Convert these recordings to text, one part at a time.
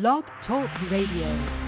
Blog Talk Radio.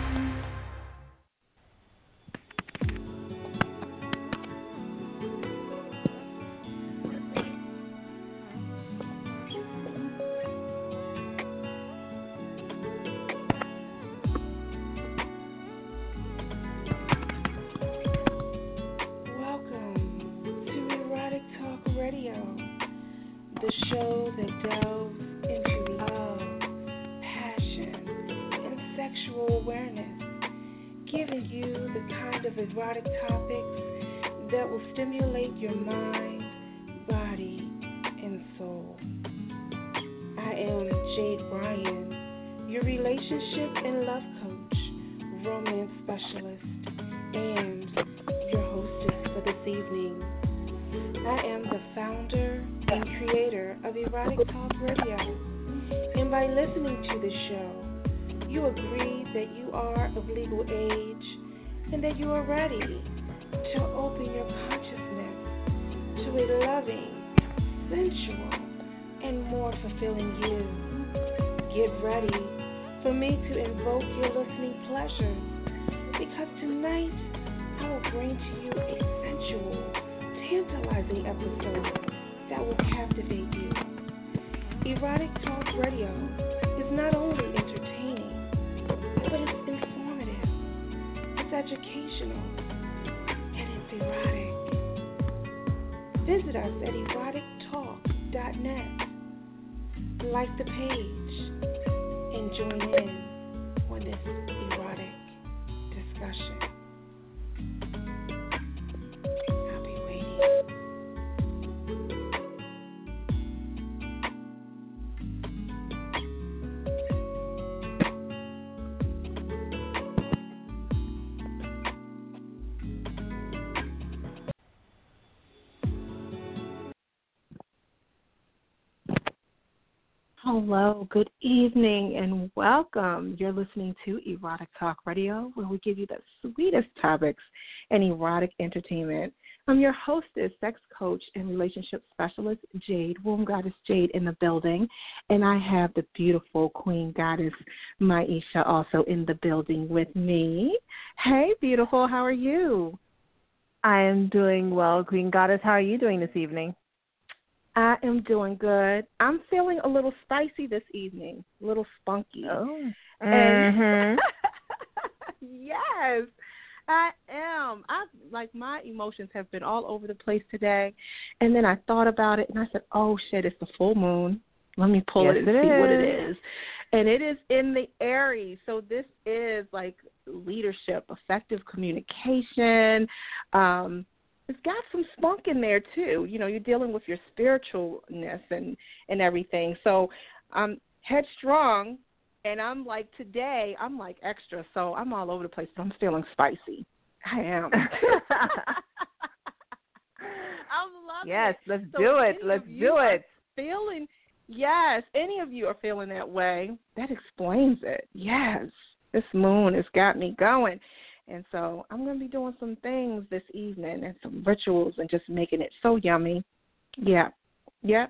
Hello, good evening, and welcome. You're listening to Erotic Talk Radio, where we give you the sweetest topics and erotic entertainment. I'm your hostess, sex coach, and relationship specialist, Jade, womb goddess Jade, in the building. And I have the beautiful queen goddess, Maisha, also in the building with me. Hey, beautiful, how are you? I am doing well, Queen Goddess. How are you doing this evening? I am doing good. I'm feeling a little spicy this evening, a little spunky. Oh. And yes, I am. I like my emotions have been all over the place today, and then I thought about it and I said, "Oh shit, it's the full moon. Let me pull Yes, it and it see what it is. is." And it is in the Aries, so this is like leadership, effective communication. Um, it's got some spunk in there too. You know, you're dealing with your spiritualness and and everything. So I'm headstrong, and I'm like today I'm like extra. So I'm all over the place. But I'm feeling spicy. I am. I'm loving yes, it. let's So do it. Let's do it. Feeling yes, any of you are feeling that way. That explains it. Yes, this moon has got me going. And so I'm going to be doing some things this evening and some rituals and just making it so yummy. Yeah. Yeah.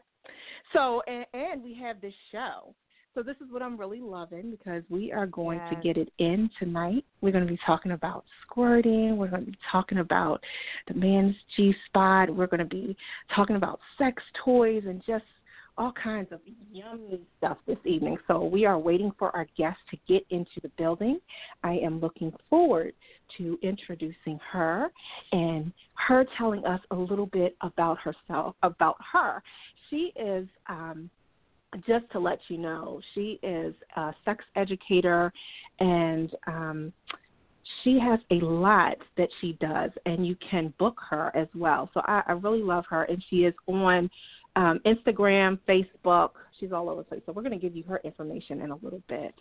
So, and, and we have this show. So this is what I'm really loving because we are going to get it in tonight. We're going to be talking about squirting. We're going to be talking about the man's G spot. We're going to be talking about sex toys and just all kinds of yummy stuff this evening. So we are waiting for our guest to get into the building. I am looking forward to introducing her and her telling us a little bit about herself, about her. She is um, just to let you know, she is a sex educator and um, she has a lot that she does, and you can book her as well. So I, I really love her, and she is on um, Instagram, Facebook. She's all over the place. So we're going to give you her information in a little bit.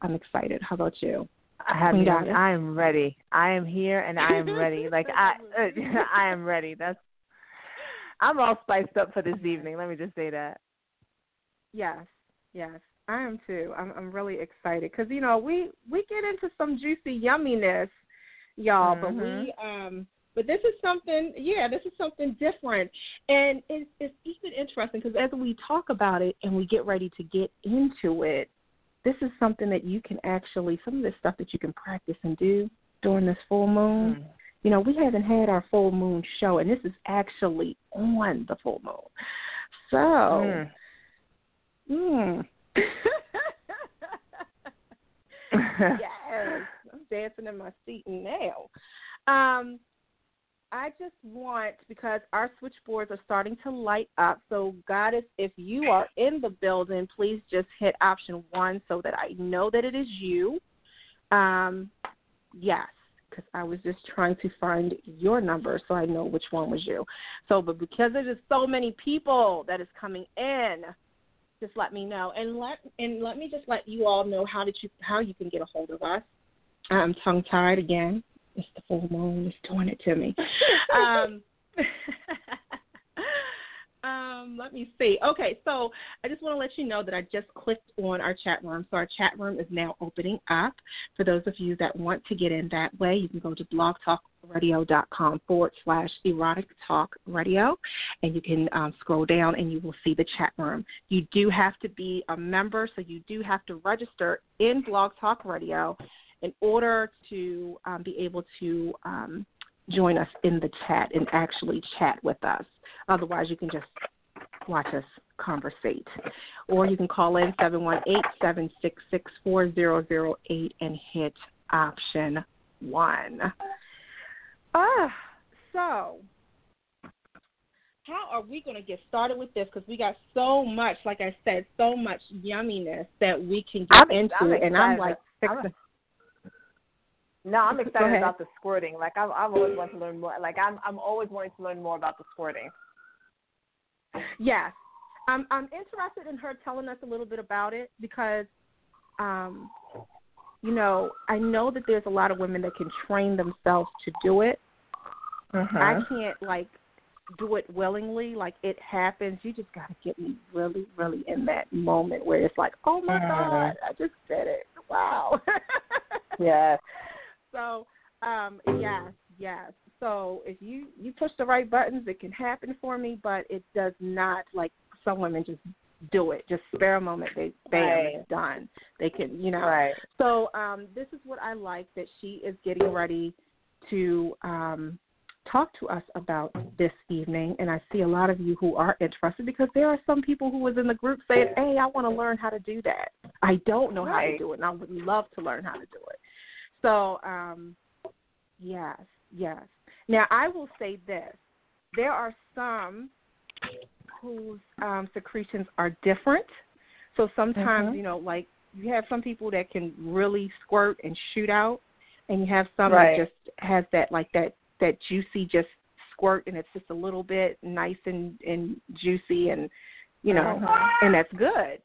I'm excited. How about you? I have you. I am ready. I am here and I am ready. Like I, I am ready. That's. I'm all spiced up for this evening. Let me just say that. Yes, yes, I am too. I'm I'm really excited because you know we we get into some juicy yumminess, y'all, but we um but this is something yeah this is something different and it's it's even interesting because as we talk about it and we get ready to get into it this is something that you can actually some of this stuff that you can practice and do during this full moon. Mm. You know, we haven't had our full moon show, and this is actually on the full moon. So, Mm. mm. yes, I'm dancing in my seat now. Um, I just want because our switchboards are starting to light up. So, Goddess, if you are in the building, please just hit option one so that I know that it is you. Um, yes, because I was just trying to find your number so I know which one was you. So, but because there's just so many people that is coming in, just let me know and let and let me just let you all know how did you how you can get a hold of us. I'm tongue tied again. It's the full moon. It's doing it to me. um, um, let me see. Okay, so I just want to let you know that I just clicked on our chat room. So our chat room is now opening up. For those of you that want to get in that way, you can go to blogtalkradio.com forward slash erotic talk radio, and you can um, scroll down and you will see the chat room. You do have to be a member, so you do have to register in Blog Talk Radio in order to um, be able to um, join us in the chat and actually chat with us. Otherwise, you can just watch us conversate. Or you can call in 718-766-4008 and hit option 1. Ah, so how are we going to get started with this? Because we got so much, like I said, so much yumminess that we can get I'm, into. I'm and I'm like, I'm-. No, I'm excited about the squirting. Like I've I've always wanted to learn more. Like I'm I'm always wanting to learn more about the squirting. Yes. I'm I'm interested in her telling us a little bit about it because um you know, I know that there's a lot of women that can train themselves to do it. Mm-hmm. I can't like do it willingly, like it happens. You just gotta get me really, really in that moment where it's like, Oh my Mhm. God, I just did it. Wow. Yes. So, um, yes, yes. So if you you push the right buttons, it can happen for me, but it does not like some women just do it. Just spare a moment, they bam, Right. it's done. They can, you know. Right. So um, this is what I like that she is getting ready to um, talk to us about this evening, and I see a lot of you who are interested because there are some people who was in the group saying, "Hey, I want to learn how to do that. I don't know how to do it, and I would love to learn how to do it." So, um, yes, yes. Now I will say this: there are some whose um, secretions are different. So sometimes, Mhm. you know, like you have some people that can really squirt and shoot out, and you have some Right. that just has that like that that juicy just squirt, and it's just a little bit nice and and juicy, and you know, Mhm. and that's good.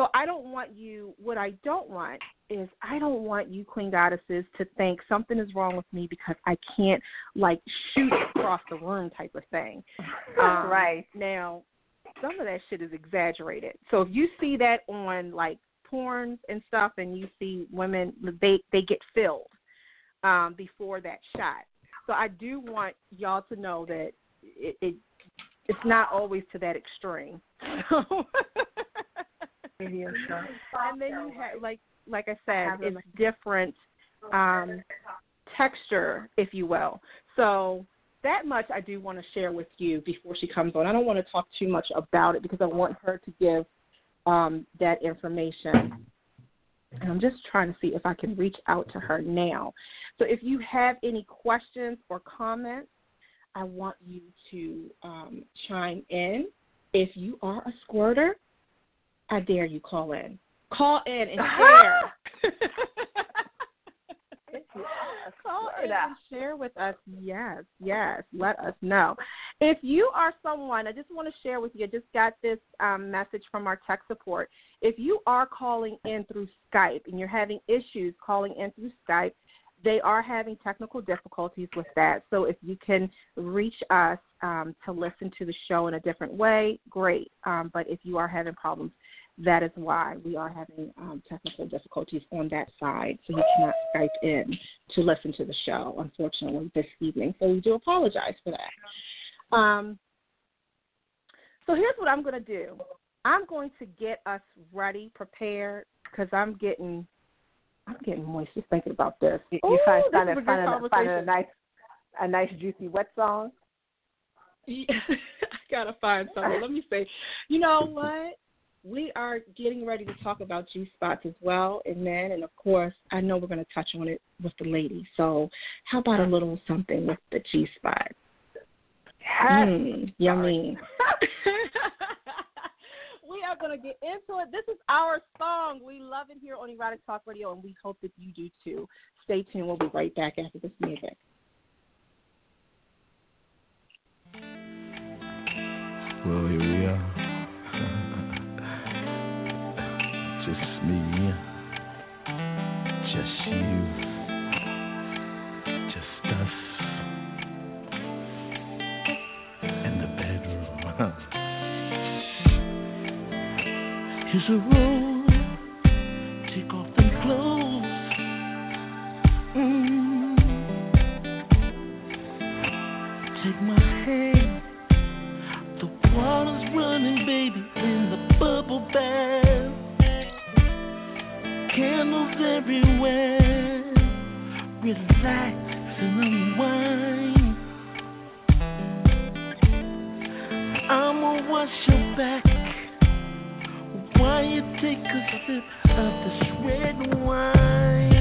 So I don't want you. What I don't want is I don't want you, Queen Goddesses, to think something is wrong with me because I can't like shoot across the room type of thing. Um, right. Now, some of that shit is exaggerated. So if you see that on like porn and stuff, and you see women, they they get filled um, before that shot. So I do want y'all to know that it, it it's not always to that extreme. and then you have like like I said, it's different um, texture, if you will. So that much I do want to share with you before she comes on. I don't want to talk too much about it because I want her to give um, that information. And I'm just trying to see if I can reach out to her now. So if you have any questions or comments, I want you to um, chime in. If you are a squirter, I dare you call in. Call in and share. Call in and share with us. Yes, yes. Let us know. If you are someone, I just want to share with you, I just got this um, message from our tech support. If you are calling in through Skype and you're having issues calling in through Skype, they are having technical difficulties with that. So if you can reach us um, to listen to the show in a different way, great. Um, but if you are having problems, that is why we are having um, technical difficulties on that side. So he cannot Skype in to listen to the show, unfortunately, this evening. So we do apologize for that. Um, so here's what I'm going to do I'm going to get us ready, prepared, because I'm getting. I'm getting moist just thinking about this. You, Ooh, find, this find, a, a, find a nice, a nice juicy wet song. Yeah, I gotta find something. Let me say, you know what? we are getting ready to talk about G spots as well and men, and of course, I know we're going to touch on it with the ladies. So, how about a little something with the G spot? Mm, yummy. we are going to get into it. This is our song. We love it here on Erotic Talk Radio, and we hope that you do too. Stay tuned. We'll be right back after this music. is a rule. Take off them clothes. Mm. Take my hand. The water's running, baby, in the bubble bath. Candles everywhere. Relax and unwind. I'ma wash your back. Why you take a sip of this red wine.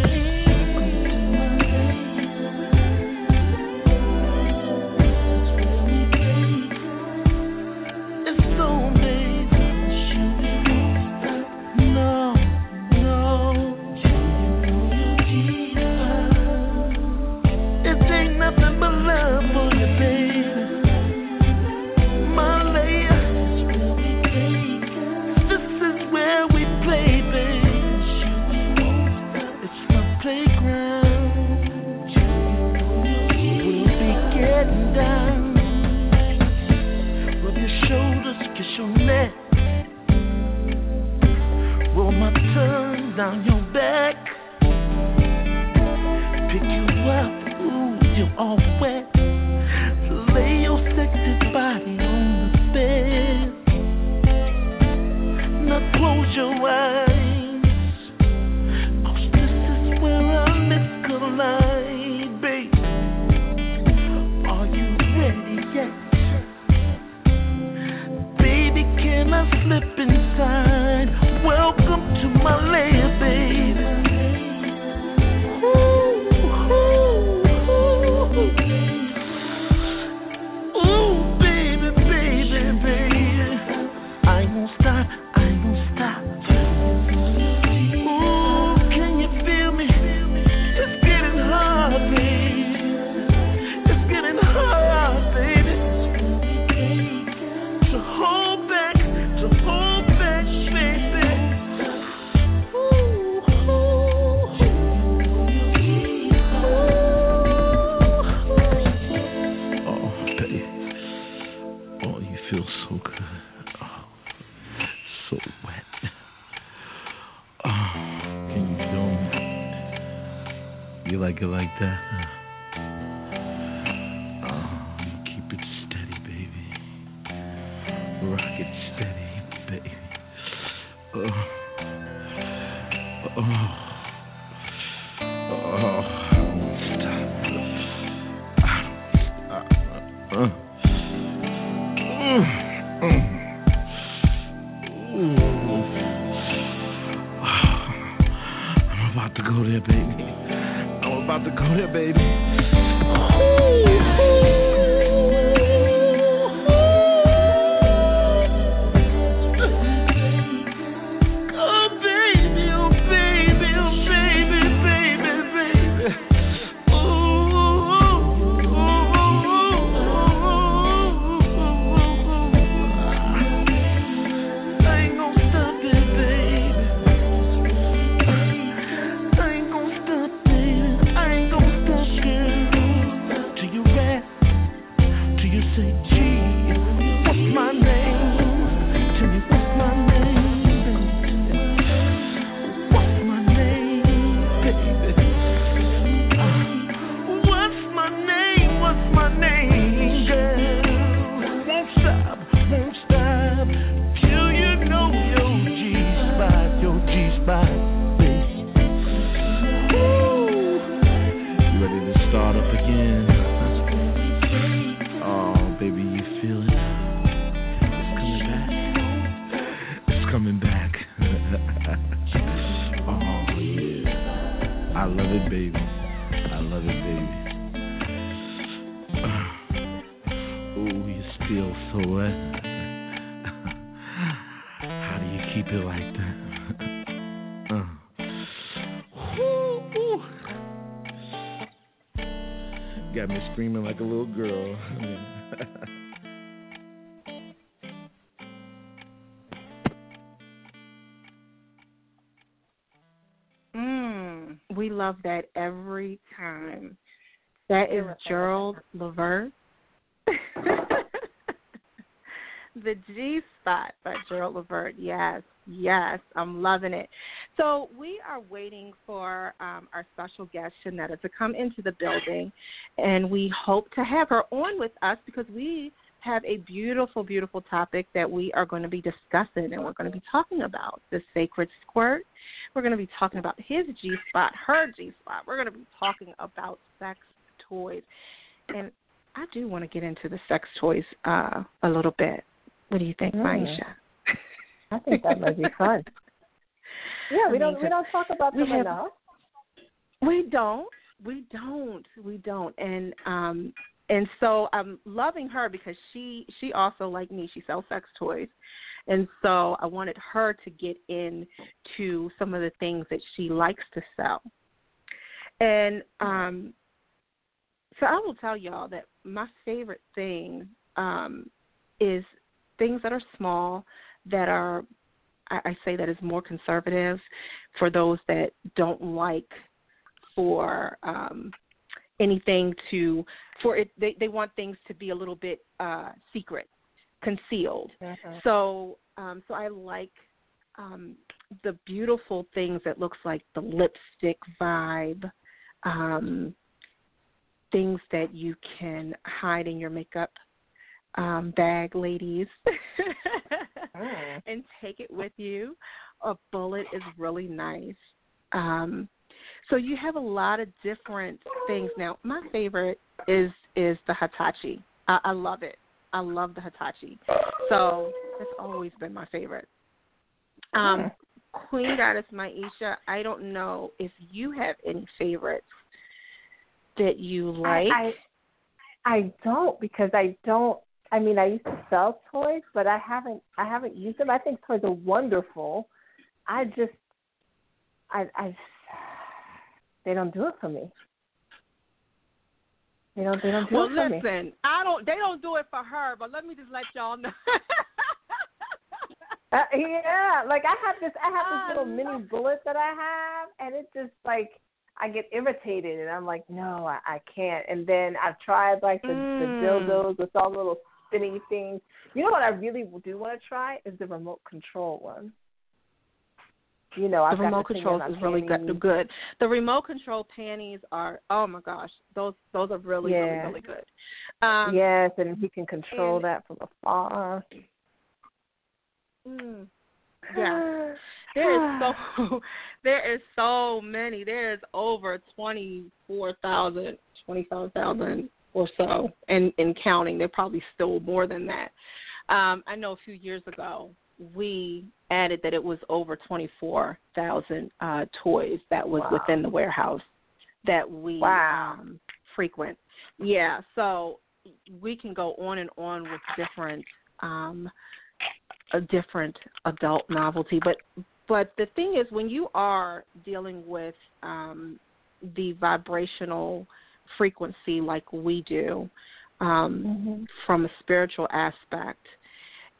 Like a little girl. Mm, we love that every time. That is Gerald Levert. the G spot by Gerald Levert. Yes, yes, I'm loving it. So we are waiting for um, our special guest Shanetta to come into the building, and we hope to have her on with us because we have a beautiful, beautiful topic that we are going to be discussing, and we're going to be talking about the sacred squirt. We're going to be talking about his G spot, her G spot. We're going to be talking about sex toys, and I do want to get into the sex toys uh, a little bit. What do you think. Maisha? I think that might be fun. Yeah, we don't we don't talk about them have- enough. We don't. We don't. We don't. And um and so I'm loving her because she she also like me, she sells sex toys. And so I wanted her to get into some of the things that she likes to sell. And um so I will tell y'all that my favorite thing um is things that are small that are I, I say that is more conservative for those that don't like for um anything to for it they they want things to be a little bit uh secret concealed Mhm. so um so i like um the beautiful things that looks like the lipstick vibe um things that you can hide in your makeup um bag ladies Mm. and take it with you. A bullet is really nice. Um so you have a lot of different things. Now my favorite is is the hitachi. I, I love it. I love the hitachi. So it's always been my favorite. Um queen goddess maisha i don't know if you have any favorites that you like. I, I I don't because I don't. I mean, I used to sell toys, but I haven't. I haven't used them. I think toys are wonderful. I just, I, I, they don't do it for me. They don't. They don't do well it for me. Well, listen i don't they don't do it for her but let me just let y'all know Uh, yeah, like I have this. I have this little mini bullet that I have, and it just like I get irritated, and I'm like, no, I, I can't. And then I've tried like the, Mm. the dildos with all the little spinny things. You know what I really do want to try is the remote control one. You know, I've the remote controls on is really good. Good. The remote control panties are oh my gosh, those those are really Yeah. really really good. Um, yes, and he can control and- that from afar. mm, yeah. There is so there is so many. There is over twenty four thousand, twenty five thousand or so, and and counting. There probably still more than that. Um, I know a few years ago we added that it was over twenty four thousand uh, toys that was Wow. within the warehouse that we Wow. um, frequent. Yeah, so we can go on and on with different um, a different adult novelty, but but the thing is when you are dealing with um, the vibrational frequency like we do um, Mm-hmm. from a spiritual aspect,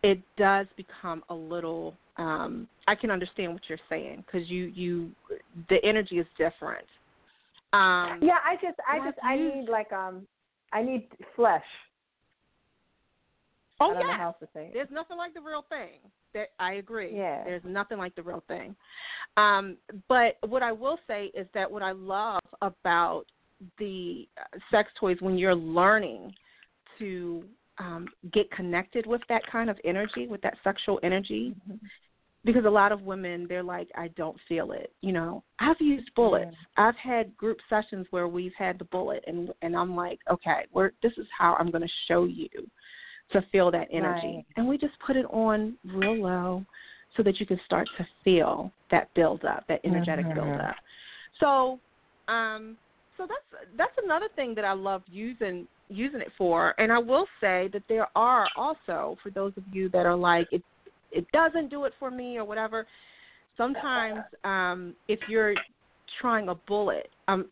it does become a little. Um, I can understand what you're saying because you you the energy is different. Um, Yeah, I just, I just, I need like um, I need flesh. Oh I don't know yeah. how else to say it. There's nothing like the real thing. That I agree. Yeah. There's nothing like the real thing. Um, but what I will say is that what I love about the uh, sex toys when you're learning to um, get connected with that kind of energy, with that sexual energy, because a lot of women they're like, I don't feel it. You know, I've used bullets. I've had group sessions where we've had the bullet, and and I'm like, okay, we're this is how I'm going to show you to feel that energy. Right. And we just put it on real low so that you can start to feel that build up, that energetic Mhm. build up. So um, so that's that's another thing that I love using using it for. And I will say that there are also for those of you that are like it it doesn't do it for me or whatever. Sometimes um, if you're trying a bullet, um,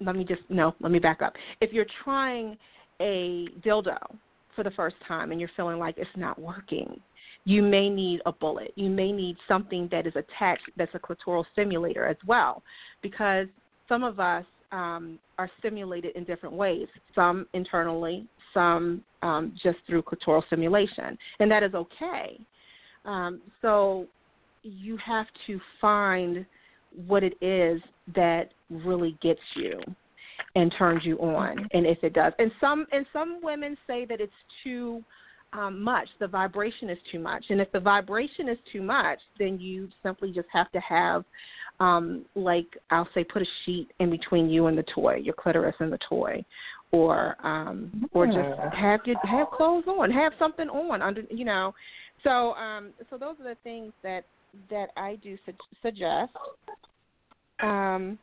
let me just no, let me back up. If you're trying a dildo for the first time and you're feeling like it's not working, you may need a bullet. You may need something that is attached that's a clitoral stimulator as well, because some of us um, are stimulated in different ways. Some internally, some um, just through clitoral stimulation, and that is okay. Um, so you have to find what it is that really gets you and turns you on and if it does and some and some women say that it's too um, much the vibration is too much. And if the vibration is too much then you simply just have to have um like i'll say put a sheet in between you and the toy your clitoris and the toy or um or just have your have clothes on have something on under you know. So um so those are the things that that i do su- suggest. Um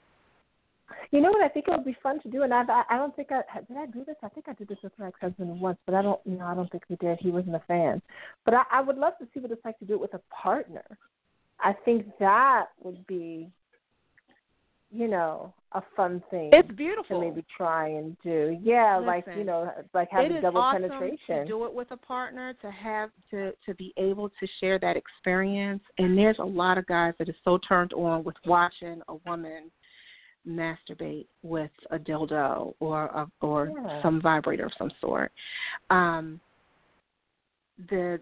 You know what? I think it would be fun to do, and I've, I I don't think I did. I do this. I think I did this with my ex-husband once, but I don't. You know, I don't think we did. He wasn't a fan, but I, I would love to see what it's like to do it with a partner. I think that would be, you know, a fun thing. it's beautiful to maybe try and do. Yeah, like you know, like having double awesome penetration. to do it with a partner to have to to be able to share that experience and there's a lot of guys that are so turned on with watching a woman masturbate with a dildo or a, or Yeah. some vibrator of some sort. Um the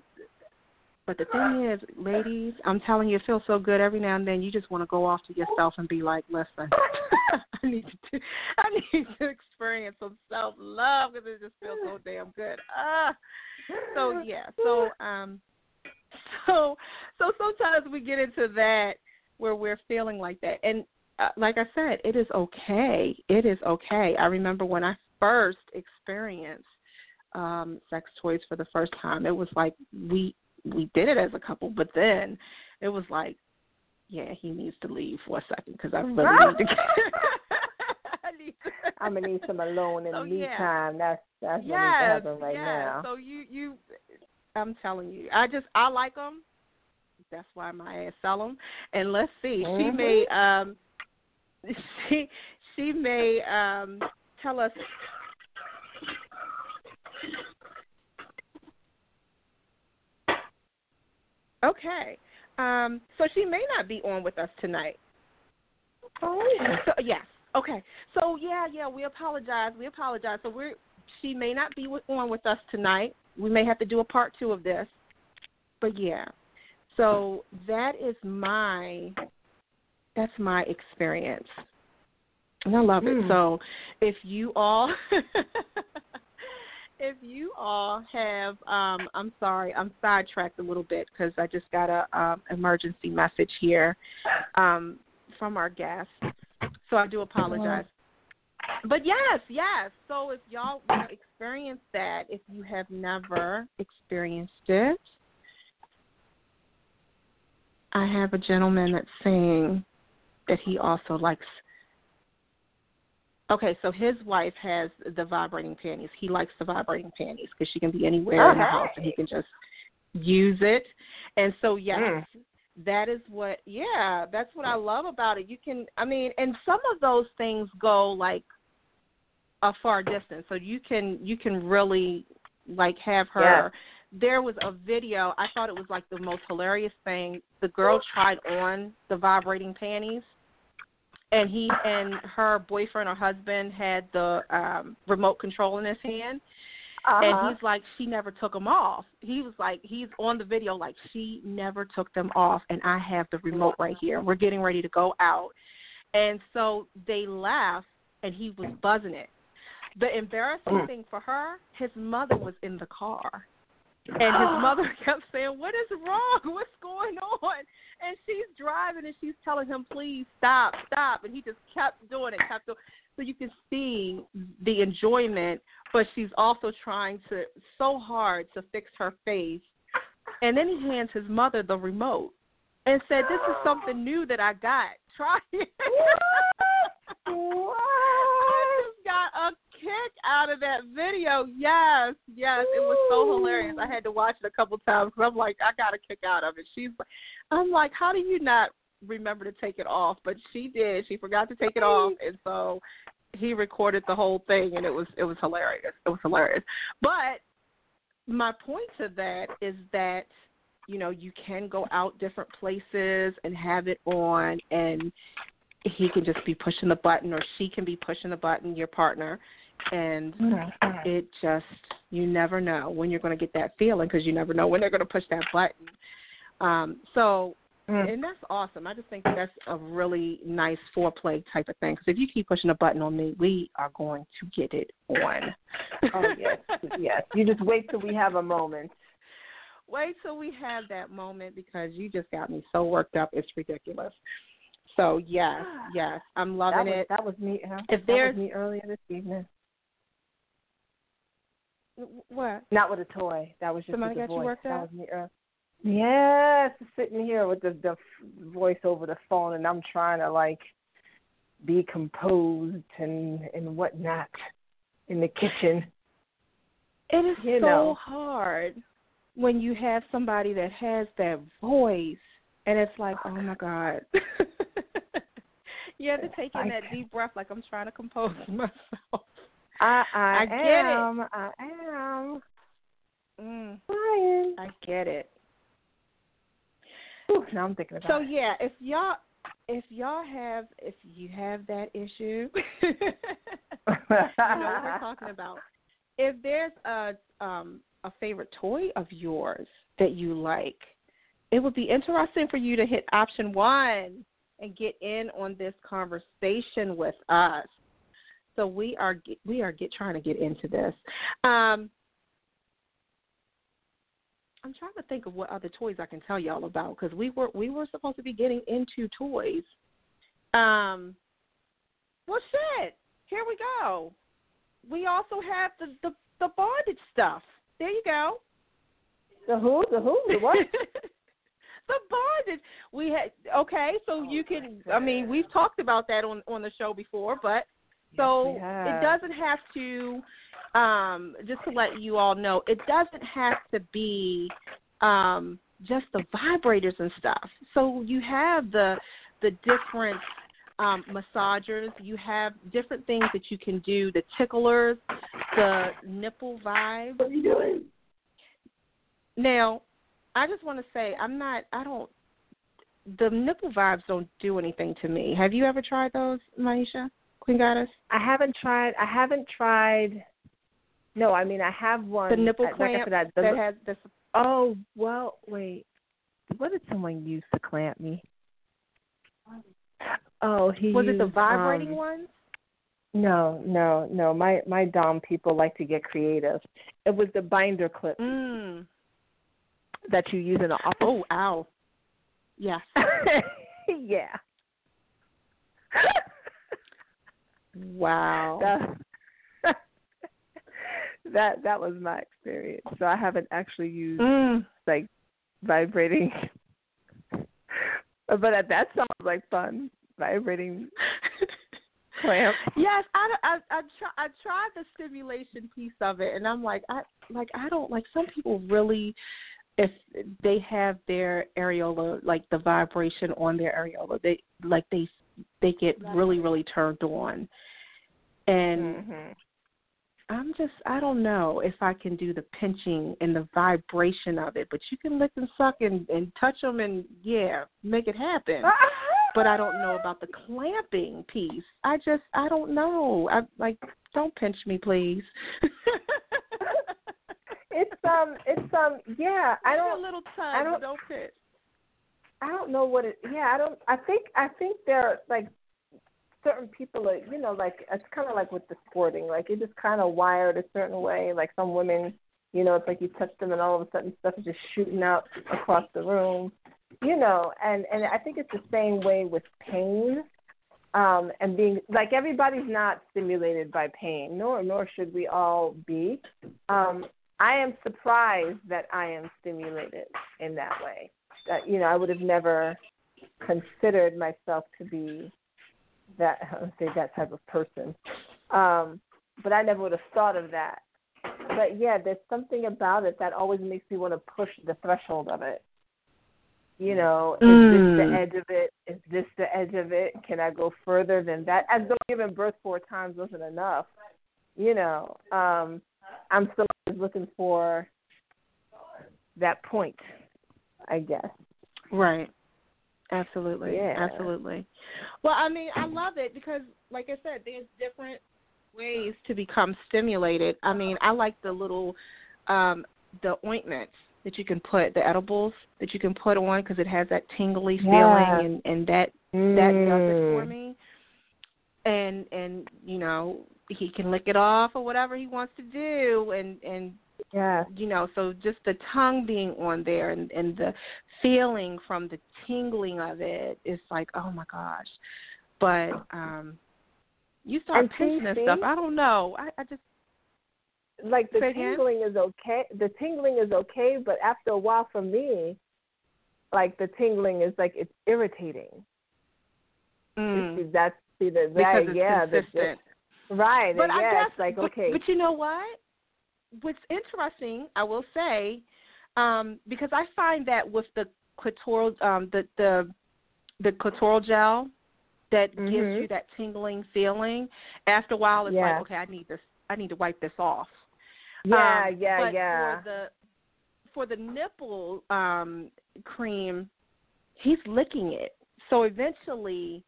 but the thing is ladies i'm telling you it feels so good every now and then. You just want to go off to yourself and be like listen i need to i need to experience some self love because it just feels so damn good. Ah. So yeah. So um so so sometimes we get into that where we're feeling like that. And like i said it is okay it is okay i remember when i first experienced um sex toys for the first time it was like we we did it as a couple but then it was like yeah he needs to leave for a second because i really need to get I need to I'm gonna need some alone in So, me yeah. time. That's that's what needs to yes, happen right yes. now. So you you, I'm telling you, I just I like them. That's why my ass sell them. And let's see, she Mhm. may um, she she may um tell us. Okay. Um, so she may not be on with us tonight. Oh yeah. So, yes. Okay. So yeah, yeah, we apologize. We apologize. So we're she may not be on with us tonight. We may have to do a part two of this. But yeah. So that is my that's my experience. And I love it. Mm. So if you all if you all have um I'm sorry, I'm sidetracked a little bit because I just got a um emergency message here um from our guest. So I do apologize. But yes, yes. So if y'all want to experience that, if you have never experienced it, I have a gentleman that's saying that he also likes. Okay, so his wife has the vibrating panties. He likes the vibrating panties because she can be anywhere in the house and he can just use it. And so, yes, Mm. that is what yeah that's what i love about it you can i mean and some of those things go like a far distance so you can you can really like have her there was a video i thought it was like the most hilarious thing the girl tried on the vibrating panties and he and her boyfriend or husband had the um remote control in his hand Uh-huh. and he's like, she never took them off. He was like, he's on the video like she never took them off, and I have the remote right here. We're getting ready to go out, and so they left, and he was buzzing it. The embarrassing thing for her, his mother was in the car, and his mother kept saying, "What is wrong? What's going on?" And she's driving, and she's telling him, "Please stop, stop," and he just kept doing it, kept doing. So you can see the enjoyment, but she's also trying to so hard to fix her face. And then he hands his mother the remote and said, "This is something new that I got. Try it." Of that video. Yes, yes, it was so hilarious. I had to watch it a couple times because I'm like, I got a kick out of it. She's, I'm like, how do you not remember to take it off? But she did. She forgot to take it off, and so he recorded the whole thing, and it was it was hilarious. It was hilarious. But my point to that is that you know you can go out different places and have it on and he can just be pushing the button or she can be pushing the button your partner and Mm-hmm. it just you never know when you're going to get that feeling because you never know when they're going to push that button um so Mm. and that's awesome i just think that's a really nice foreplay type of thing because if you keep pushing a button on me we are going to get it on Oh yes, yes. You just wait till we have a moment. wait till we have that moment because you just got me so worked up it's ridiculous so yes yes i'm loving that was, it That was me. Huh? If that there's- me earlier this evening. What Not with a toy. That was just Somebody got you voice. worked that was me earlier. Yes, sitting here with the the voice over the phone, and I'm trying to like be composed and and whatnot in the kitchen. It is You so know. hard when you have somebody that has that voice, and it's like, oh my god. you have to take in that deep breath, like I'm trying to compose myself. I I, I get it. am. I am. Mm. I get it. Now I'm thinking about So it. yeah, if y'all if y'all have if you have that issue, you know what we're talking about. If there's a um a favorite toy of yours that you like, it would be interesting for you to hit option one and get in on this conversation with us. So we are we are get trying to get into this. Um, I'm trying to think of what other toys I can tell y'all about because we were we were supposed to be getting into toys. Um, well, shit. Here we go. We also have the the, the bondage stuff. There you go. The who? The who? The what? the bondage. We had okay, so you can. I mean, we've talked about that on on the show before, but so have. it doesn't have to. Um, just to let you all know, it doesn't have to be um, just the vibrators and stuff. So you have the the different um, massagers. You have different things that you can do. The ticklers, the nipple vibes. What are you doing? Now, I just want to say I'm not. I don't. The nipple vibes don't do anything to me. Have you ever tried those, Maisha? Queen Goddess? I haven't tried. I haven't tried. No, I mean I have one. The nipple like I clamp said, I- the- that has this. Oh well, wait. What did someone use to clamp me? Oh, he Was it the vibrating um, ones? No, no, no. My my dom people like to get creative. It was the binder clip Mm. that you use in the office. Oh, ow. Yes. yeah. Wow. That, that that was my experience. So I haven't actually used Mm. like vibrating. but that that sounds like fun. Vibrating clamp. Yes, I, I I try I tried the stimulation piece of it, and I'm like I like I don't like some people really if they have their areola like the vibration on their areola they like they they get really really turned on, and Mhm. I'm just I don't know if I can do the pinching and the vibration of it, but you can lick and suck and and touch them and yeah make it happen but I don't know about the clamping piece. I just I don't know. I like don't pinch me, please. It's um it's um yeah, I don't a little tug, I don't- don't pinch. I don't know what it yeah, I don't I think I think there are like certain people are you know, like it's kinda like with the squirting, like it just kinda wired a certain way. Like some women, you know, it's like you touch them and all of a sudden stuff is just shooting out across the room. You know, and and I think it's the same way with pain. Um, and being like everybody's not stimulated by pain, nor nor should we all be. Um, I am surprised that I am stimulated in that way. You know, I would have never considered myself to be that I would say that type of person. Um, but I never would have thought of that. But yeah, there's something about it that always makes me want to push the threshold of it. You know, is Mm. this the edge of it? Is this the edge of it? Can I go further than that? As though giving birth four times wasn't enough. You know, um, I'm still always looking for that point, I guess. Right. Absolutely. Yeah. Absolutely. Well, I mean, I love it because, like I said, there's different ways to become stimulated. I mean, I like the little, um, the ointments that you can put, the edibles that you can put on because it has that tingly feeling, Yeah. and and that that does it for Mm. me. And and you know he can lick it off or whatever he wants to do, and and Yeah. you know so just the tongue being on there and and the feeling from the tingling of it is like oh my gosh. But um you start And pinching and stuff. i don't know. I i just like the Say again? tingling is okay the tingling is okay but after a while for me like the tingling is like it's irritating. Mm, see, that's see the because that, it's yeah the- consistent. The, right but and i yeah guess it's like but, okay. but you know what what's interesting i will say um because i find that with the clitoral um the the the clitoral gel that gives Mhm. you that tingling feeling after a while it's Yeah. like okay i need this i need to wipe this off yeah Um, yeah but yeah For the for the nipple um cream, he's licking it. So eventually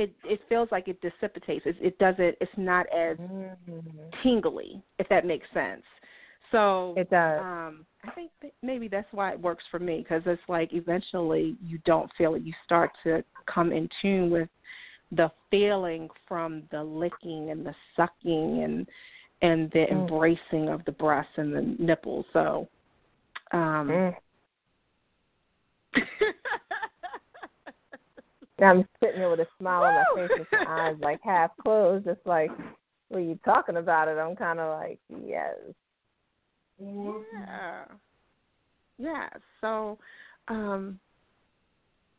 it it feels like it dissipates. It, it doesn't it's not as Mhm. tingly, if that makes sense. So it does um I think maybe that's why it works for me because it's like eventually you don't feel it. You start to come in tune with the feeling from the licking and the sucking and and the Mm. embracing of the breasts and the nipples. So um Mm. I'm sitting here with a smile on my face and my eyes like half closed. It's like, when you talking about it, I'm kind of like, yes. Yeah. Yeah. So, um,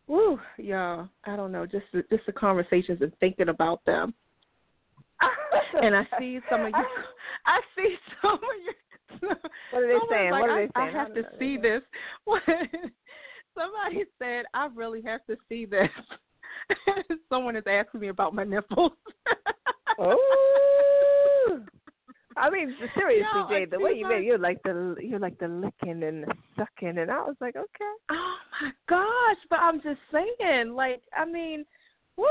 woo, y'all. I don't know. Just the, just the conversations and thinking about them. And I see some of you. I see some of you. What are they saying? Like, What are they saying? I have to see this. Somebody said, "I really have to see this." Someone is asking me about my nipples. Oh. I mean, seriously, No, Jay, the way you made you're like the you're like the licking and the sucking, and I was like, okay. Oh my gosh! But I'm just saying, like, I mean, whoo,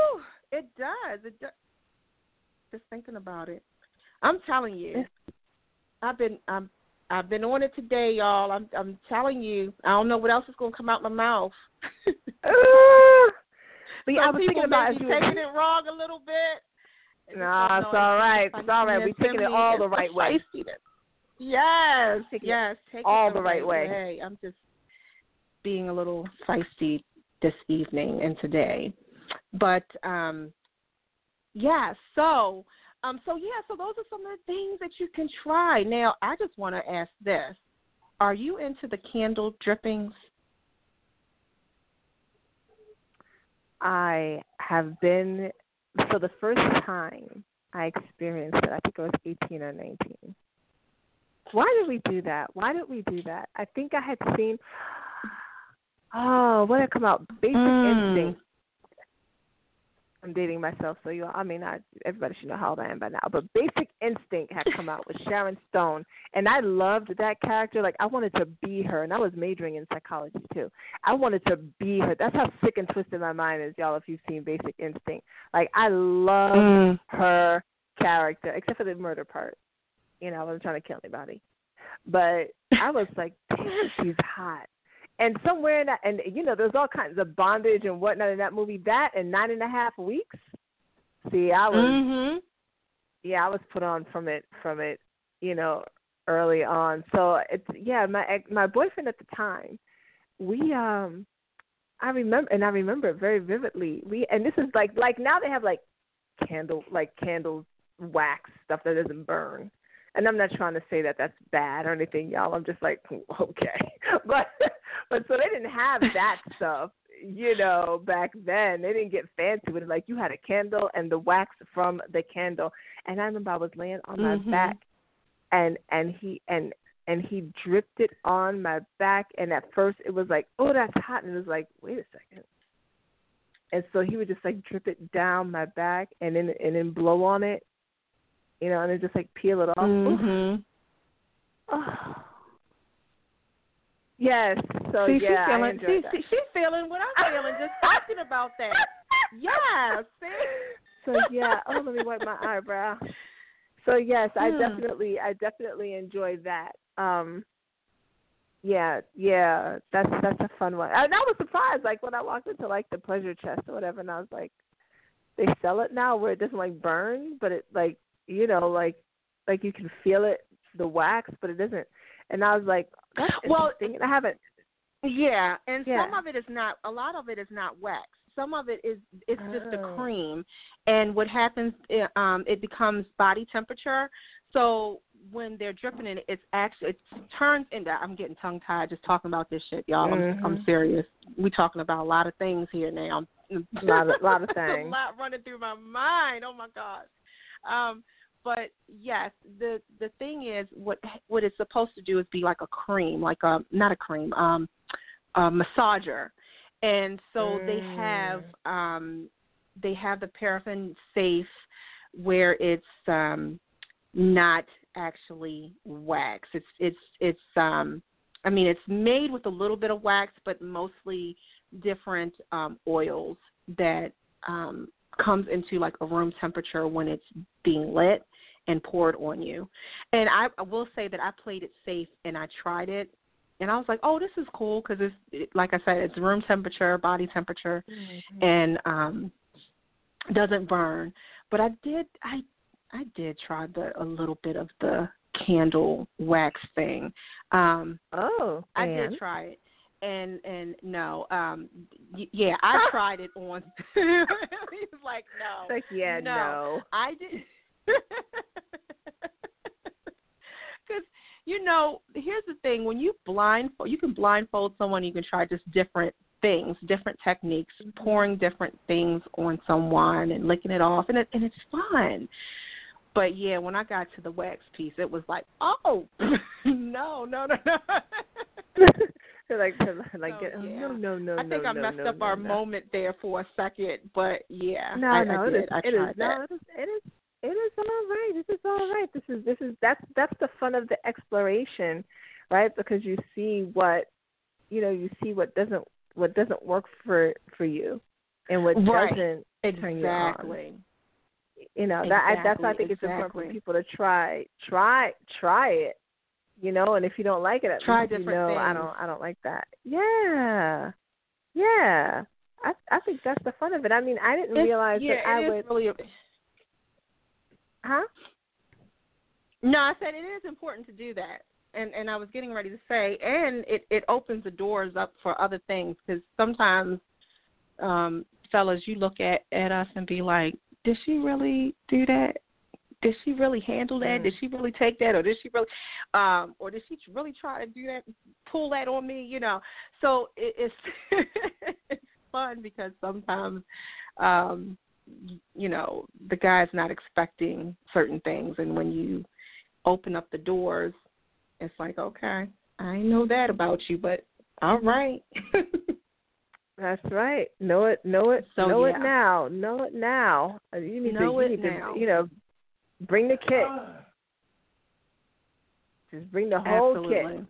it does. It does. Just thinking about it, I'm telling you, I've been, I'm, I've been on it today, y'all. I'm, I'm telling you, I don't know what else is gonna come out my mouth. But yeah, I was thinking about you were- taking it wrong a little bit. Nah, it's all right. It's all right. We feistiness taking it all the right way. Yes, yes, take all the right way. I'm just being a little feisty this evening and today, but um, yeah. So, um, so yeah. So those are some of the things that you can try. Now, I just want to ask this: Are you into the candle drippings? I have been so the first time I experienced it, I think I was eighteen or nineteen. Why did we do that? Why did we do that? I think I had seen oh, what had come out? Basic Mm. Instinct. I'm dating myself, so you I mean I everybody should know how old I am by now. But Basic Instinct had come out with Sharon Stone and I loved that character. Like I wanted to be her and I was majoring in psychology too. I wanted to be her. That's how sick and twisted my mind is, y'all, if you've seen Basic Instinct. Like I love Mm. her character, except for the murder part. You know, I wasn't trying to kill anybody. But I was like, damn, she's hot. And somewhere in that, and you know, there's all kinds of bondage and whatnot in that movie. That and nine and a half weeks. See, I was, Mm-hmm. yeah, I was put on from it, from it, you know, early on. So it's yeah, my my boyfriend at the time, we um, I remember, and I remember it very vividly. We and this is like like now they have like candle like candle wax stuff that doesn't burn. And I'm not trying to say that that's bad or anything, y'all. I'm just like, okay, but but so they didn't have that stuff, you know, back then they didn't get fancy with it. Like you had a candle and the wax from the candle. And I remember I was laying on my Mhm. back, and and he and and he dripped it on my back. And at first it was like, oh, that's hot, and it was like, wait a second. And so he would just like drip it down my back, and then and then blow on it, you know, and they just like peel it off. Mhm. Oh. Yes. So see, yeah, she's feeling. enjoyed See, that. see, she's feeling what I'm feeling just talking about that. Yeah. See. So yeah. Oh, let me wipe my eyebrow. So yes, I Hmm. definitely, I definitely enjoy that. Um. Yeah, yeah, that's that's a fun one. And I was surprised, like when I walked into like the pleasure chest or whatever, and I was like, they sell it now where it doesn't like burn, but it like you know like like you can feel it, the wax, but it doesn't. And I was like, that's Well, I haven't. Yeah, and some of it is not. A lot of it is not wax. Some of it is it's just a Oh. cream, and what happens? eh, Um, it becomes body temperature. So when they're dripping in it, it's actually it turns into. I'm getting tongue tied just talking about this shit, y'all. I'm, I'm Mhm. serious. We talking about a lot of things here now. A lot of- lot of things. a lot running through my mind. Oh my gosh. Um, but yes, the the thing is, what what it's supposed to do is be like a cream, like a not a cream, um, a massager, and so they have um, they have the paraffin safe where it's um, not actually wax. It's it's it's um, I mean it's made with a little bit of wax, but mostly different um, oils that um, comes into like a room temperature when it's being lit and poured on you. And I, I will say that I played it safe and I tried it, and I was like, oh, this is cool because it's it, like I said, it's room temperature, body temperature, Mm-hmm. and um, doesn't burn. But I did I I did try the a little bit of the candle wax thing. Um, Oh, I did try it, and and no, um, yeah, I tried it on. He's like, no, It's like, yeah, no. no. I did. Because you know, here's the thing: when you blindfold, you can blindfold someone. You can try just different things, different techniques, pouring different things on someone and licking it off, and it and it's fun. But yeah, when I got to the wax piece, it was like, oh no, no, no, no. They're like, they're like, So, oh, yeah. no, no, no, I think no, I messed no, up no, our no. moment there for a second, but yeah, No, I, no, I it is. It is. No, it is. It is. It is all right. This is all right. This is. This is. That's. That's the fun of the exploration, right? Because you see what, you know, you see what doesn't what doesn't work for for you, and what Right. doesn't turn you on. Exactly. You know, that I, that's why I Exactly, think it's important for exactly. people to try try try it. You know, and if you don't like it, at Try least you different know I don't I don't like that. Yeah, yeah. I I think that's the fun of it. I mean, I didn't It's- realize yeah, that I would. really. Huh? No, I said it is important to do that, and and I was getting ready to say, and it it opens the doors up for other things because sometimes, um, fellas, you look at at us and be like, did she really do that? Did she really handle that? Mm. Did she really take that, or did she really, um, or did she really try to do that, pull that on me? You know, so it, it's it's fun because sometimes, um, you know, the guy's not expecting certain things, and when you open up the doors, it's like, okay, I know that about you, but all right. That's right. Know it. Know it. So, know yeah. it now. Know it now. You need Know to. You it need now. to. You know, bring the kit. Ah. Just bring the whole Absolutely. kit.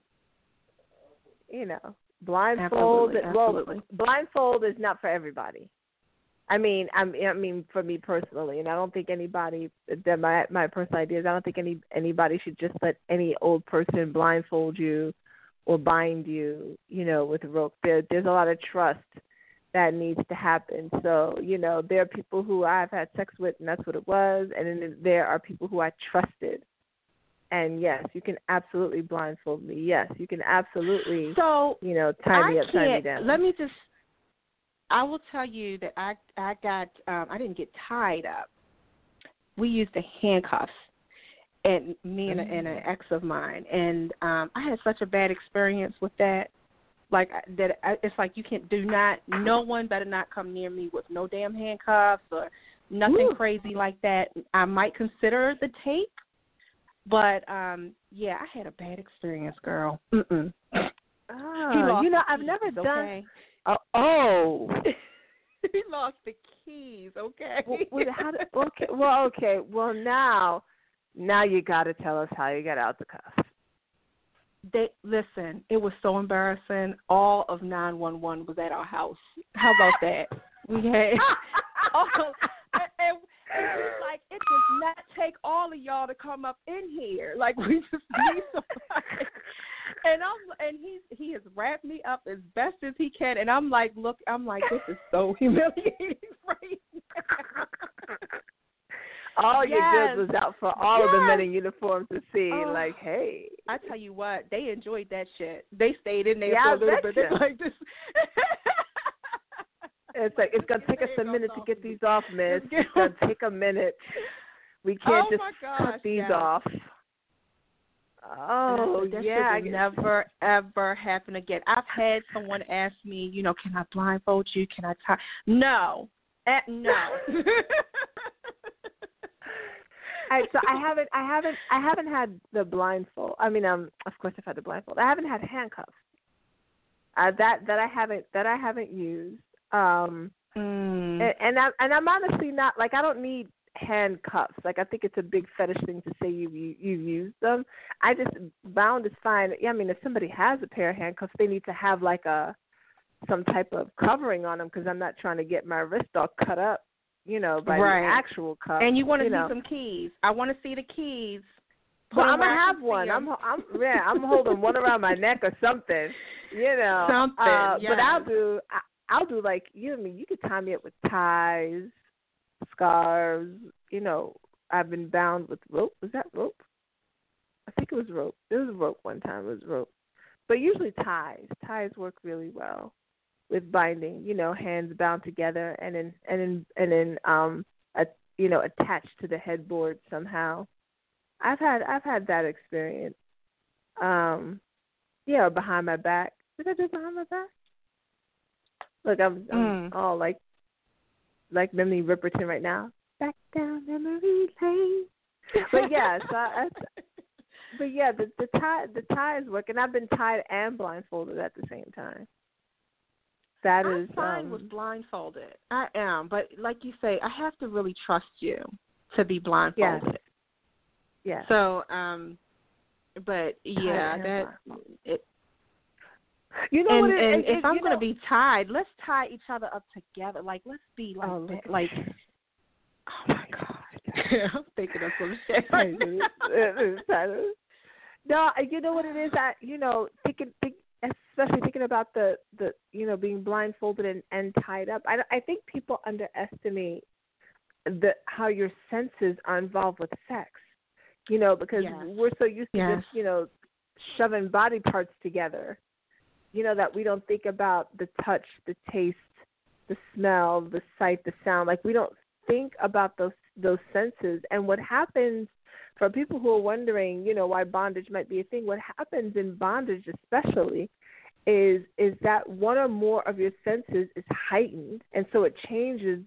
You know, blindfold. Absolutely, Well, absolutely. blindfold is not for everybody. I mean, I mean, for me personally, and I don't think anybody. That my my personal ideas. I don't think any anybody should just let any old person blindfold you or bind you. You know, with a rope. There, there's a lot of trust that needs to happen. So, you know, there are people who I've had sex with and that's what it was, and then there are people who I trusted. And yes, you can absolutely blindfold me. Yes, you can absolutely, So you know, tie me I up, tie me down. Let me just. I will tell you that I I got um, I didn't get tied up. We used the handcuffs, and me and, a, and Mm. an ex of mine, and um, I had such a bad experience with that Like that, uh, it's like you can't do not. No one better not come near me with no damn handcuffs or nothing Ooh. crazy like that. I might consider the tape, but um yeah, I had a bad experience, girl. Mm-mm. Oh, you know, I've never keys, done. Okay? Uh, oh, oh. he lost the keys. Okay. well, well, how okay, well, okay. Well, now, now you got to tell us how you got out the cuffs. They listen. It was so embarrassing. All of nine one one was at our house. How about that? We had all, and, and it was like it does not take all of y'all to come up in here. Like we just need somebody. And I'm and he's he has wrapped me up as best as he can, and I'm like, look, I'm like, this is so humiliating right now. All your Yes. goods was out for all of the men in uniform to see. Oh. like, hey, I tell you what, they enjoyed that shit. They stayed in there Yeah, for a little bit. They're like this. it's like it's gonna take us a minute to get these off, Miss. It's gonna take a minute. We can't oh just gosh, cut these yes. off. Oh that yeah, I shit will guess- never ever happen again. I've had someone ask me, you know, can I blindfold you? Can I tie? No, eh, no. Right, so I haven't, I haven't, I haven't had the blindfold. I mean, um, of course I've had the blindfold. I haven't had handcuffs. Uh, that that I haven't that I haven't used. Um, mm. and, and I'm and I'm honestly not like I don't need handcuffs. Like I think it's a big fetish thing to say you've you, you've used them. I just bound is fine. Yeah, I mean if somebody has a pair of handcuffs, they need to have like a some type of covering on them because I'm not trying to get my wrist all cut up, you know, by Right. the actual cuff. and you want to see know. some keys? I want to see the keys. Well, I'm gonna have one. I'm I'm yeah. I'm holding one around my neck or something. You know, Something, Uh, But I'll do. I, I'll do like you know. I mean, you could tie me up with ties, scarves. You know, I've been bound with rope. Was that rope? I think it was rope. It was rope one time. It was rope. But usually ties. Ties work really well with binding. You know, hands bound together and then and then and then um, a, you know, attached to the headboard somehow. I've had I've had that experience. Um, yeah, behind my back. Did I do behind my back? Look, I'm, I'm Mm. all like like Memory Riperton right now. Back down memory lane. But yeah, so I, I, but yeah, the the tie the ties work, and I've been tied and blindfolded at the same time. That I'm is fine um, with blindfolded. I am, but like you say, I have to really trust you to be blindfolded. yeah. So, um, but yeah, that it. you know and what? It, and it, if I'm gonna be tied, let's tie each other up together. Like let's be like Oh, that. like. Oh my God! I'm thinking of some shit. no, you know what it is. I, you know, thinking, think, especially thinking about the the, you know, being blindfolded and and tied up. I I think people underestimate the how your senses are involved with sex. You know, because Yes. we're so used to Yes. just you know shoving body parts together. You know that we don't think about the touch, the taste, the smell, the sight, the sound. Like we don't think about those those senses. And what happens for people who are wondering, you know, why bondage might be a thing, what happens in bondage especially is is that one or more of your senses is heightened and so it changes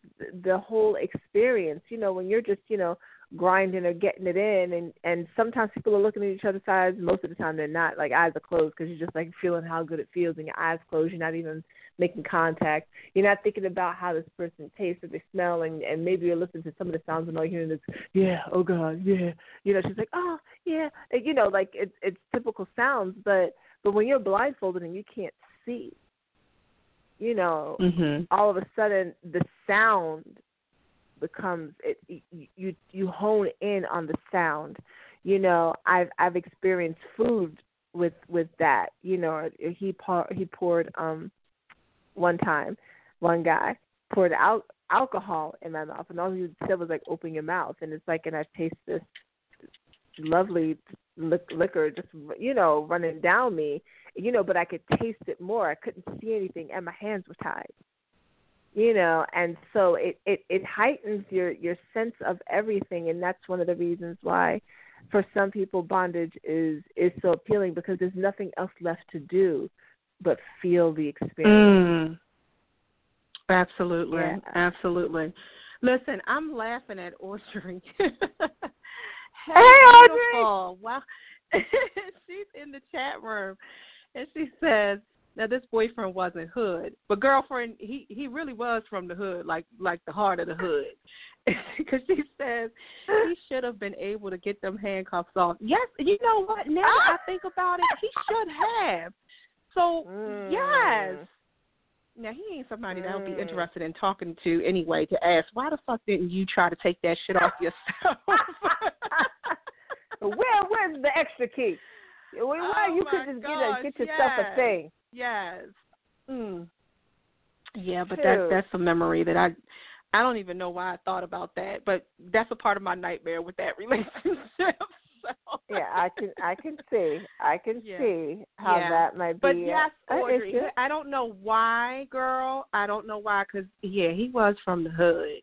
the whole experience. You know, when you're just, you know, grinding or getting it in and and sometimes people are looking at each other's eyes most of the time they're not. Like eyes are closed because you're just like feeling how good it feels and your eyes closed you're not even making contact. You're not thinking about how this person tastes or they smell and and maybe you're listening to some of the sounds and all hearing is yeah oh god yeah. You know she's like oh yeah. You know like it's it's typical sounds but but when you're blindfolded and you can't see you know Mhm. all of a sudden the sound becomes it you- you you hone in on the sound you know i've i've experienced food with with that you know he pour, he poured um one time one guy poured al- alcohol in my mouth and all he said was like open your mouth and it's like and i taste this lovely liquor just you know running down me you know but i could taste it more i couldn't see anything and my hands were tied you know and so it it it heightens your your sense of everything and that's one of the reasons why for some people bondage is is so appealing because there's nothing else left to do but feel the experience. Mm. Absolutely, Yeah. absolutely. Listen, I'm laughing at Audrey. Hey, Audrey! Wow. She's in the chat room, and she says, "Now this boyfriend wasn't hood, but girlfriend, he he really was from the hood, like like the heart of the hood." Because she says he should have been able to get them handcuffs off. Yes, you know what? Now that I think about it, he should have. So Mm. yes. Now he ain't somebody that would be Mm. interested in talking to anyway to ask why the fuck didn't you try to take that shit off yourself? Where where's the extra key? Why Oh, you could just get, a, get yourself yes. a thing? yes. Mm. Yeah, but Shoot. that's that's a memory that I I don't even know why I thought about that, but that's a part of my nightmare with that relationship. So. Yeah, I can I can see I can Yeah. see how Yeah. that might be. But yes, an Audrey, issue. I don't know why, girl. I don't know why, because yeah, he was from the hood.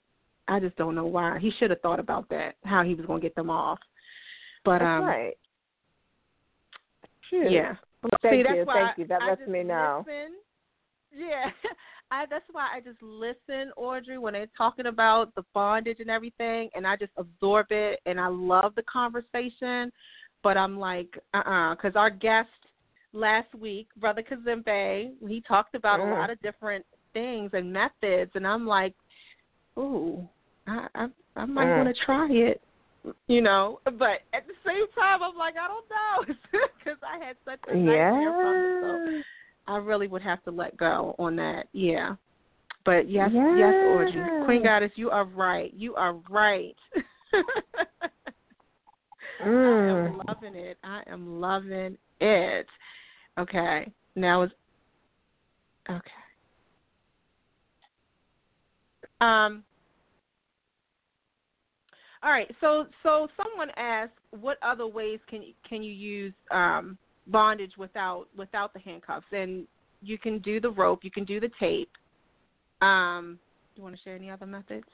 I just don't know why. He should have thought about that, how he was going to get them off. But That's um, right. Shoot. yeah. Well, thank See, that's you, why thank you. That I lets me know. Listen. Yeah, I. That's why I just listen, Audrey, when they're talking about the bondage and everything, and I just absorb it, and I love the conversation. But I'm like, uh, uh because our guest last week, Brother Kazembe, he talked about Mm. a lot of different things and methods, and I'm like, ooh, I I, I might Mm. want to try it. You know, but at the same time, I'm like, I don't know, because I had such a nightmare from it. So I really would have to let go on that. Yeah. But yes, yes, Audrey. Yeah. Queen Goddess, you are right. You are right. I Mm. am loving it. I am loving it. Okay. Now is okay. Um all right, so so someone asked, what other ways can you, can you use um, bondage without without the handcuffs? And you can do the rope, you can do the tape. Um, do you want to share any other methods?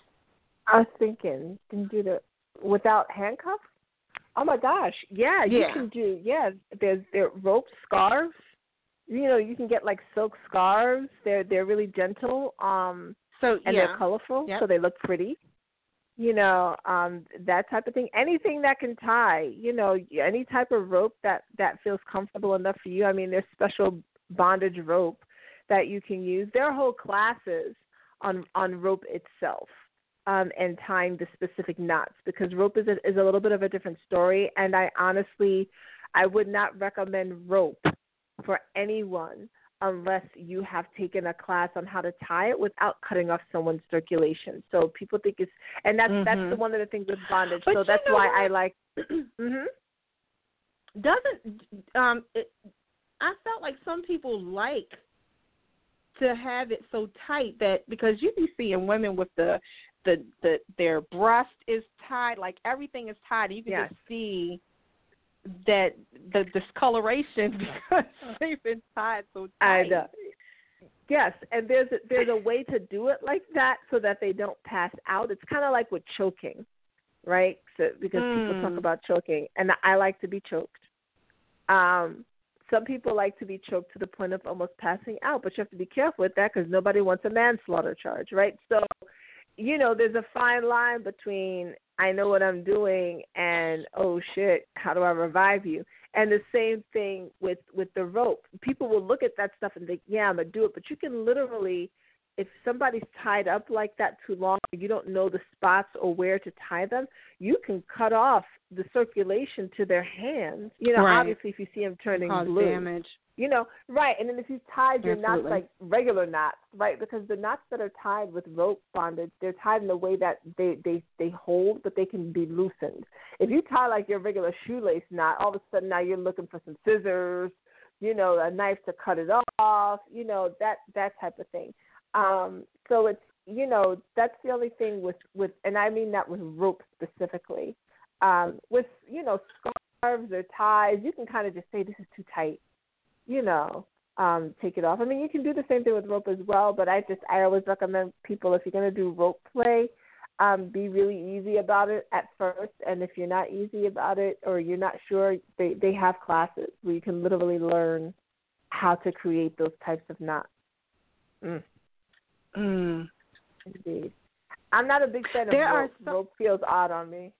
I was thinking, you can do the without handcuffs? Oh my gosh, yeah, you Yeah. can do. Yeah, there's there rope scarves. You know, you can get like silk scarves. They're they're really gentle, um, So and yeah, they're colorful, Yep. so they look pretty. You know, um, that type of thing. Anything that can tie. You know, any type of rope that that feels comfortable enough for you. I mean, there's special bondage rope that you can use. There are whole classes on on rope itself um, and tying the specific knots because rope is a, is a little bit of a different story. And I honestly, I would not recommend rope for anyone unless you have taken a class on how to tie it without cutting off someone's circulation. So people think it's, and that's that's Mhm. the one of the things with bondage. But so that's why what? I like. hmm doesn't um it, I felt like some people like to have it so tight that because you be seeing women with the the the their breast is tied, like everything is tied, and you can Yes. just see that the discoloration because they've been tied so tight. And uh, yes, and there's a, there's a way to do it like that so that they don't pass out. It's kind of like with choking, right? So because people talk Mm. about choking, and I like to be choked. Um, some people like to be choked to the point of almost passing out, but you have to be careful with that because nobody wants a manslaughter charge, right? So, you know, there's a fine line between I know what I'm doing and oh shit, how do I revive you? And the same thing with with the rope. People will look at that stuff and think, yeah, I'm gonna do it, but you can literally, if somebody's tied up like that too long, you don't know the spots or where to tie them, you can cut off the circulation to their hands. You know, Right. obviously if you see them turning cause blue, damage. you know, right. And then if you tied your knots like regular knots, right? Because the knots that are tied with rope bondage, they're tied in a way that they they they hold, but they can be loosened. If you tie like your regular shoelace knot, all of a sudden now you're looking for some scissors, you know, a knife to cut it off, you know, that that type of thing. Um, so it's you know that's the only thing with with, and I mean that with rope specifically. Um, with you know scarves or ties, you can kind of just say this is too tight you know, um, take it off. I mean, you can do the same thing with rope as well, but I just I always recommend people if you're going to do rope play, um, be really easy about it at first, and if you're not easy about it or you're not sure, they they have classes where you can literally learn how to create those types of knots. Mm. Mm. Indeed. I'm not a big fan There of are rope. some- Rope feels odd on me.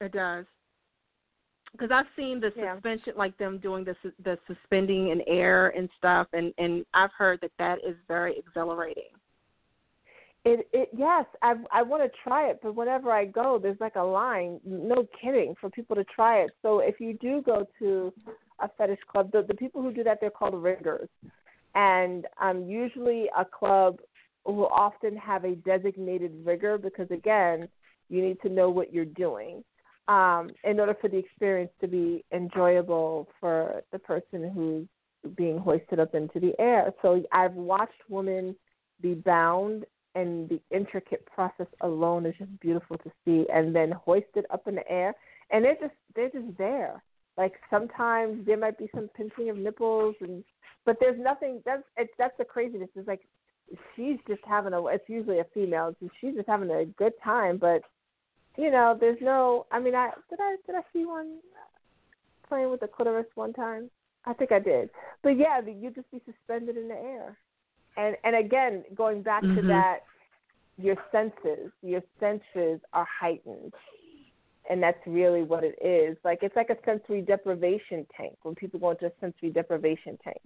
It does. Because I've seen the Yeah. suspension, like them doing the the suspending in air and stuff, and and I've heard that that is very exhilarating. It it yes, I I want to try it, but whenever I go, there's like a line, no kidding, for people to try it. So if you do go to a fetish club, the the people who do that they're called riggers, and um usually a club will often have a designated rigger because again, you need to know what you're doing. Um, in order for the experience to be enjoyable for the person who's being hoisted up into the air. So I've watched women be bound and the intricate process alone is just beautiful to see and then hoisted up in the air and they're just they're just there like sometimes there might be some pinching of nipples and but there's nothing that's it's that's the craziness it's like she's just having a it's usually a female so she's just having a good time but you know there's no i mean i did i did i see one playing with the clitoris one time? I think i did. But yeah you just be suspended in the air. And and again going back to Mhm. that your senses your senses are heightened. And that's really what it is. Like it's like a sensory deprivation tank when people go into a sensory deprivation tank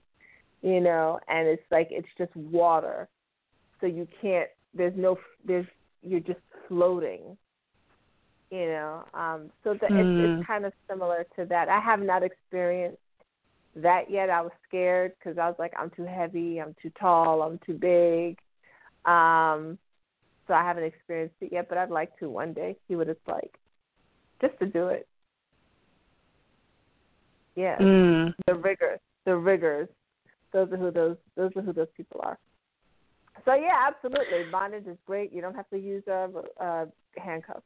you know and it's like it's just water so you can't there's no there's you're just floating you know um so that it's, Hmm. it's kind of similar to that i have not experienced that yet. I was scared because I was like, I'm too heavy, I'm too tall, I'm too big. Um, so I haven't experienced it yet, but I'd like to one day see what it's like, just to do it. Yeah, Mm. the riggers, the riggers. Those are who those those are who those people are. So yeah, absolutely, bondage is great. You don't have to use a, a handcuffs.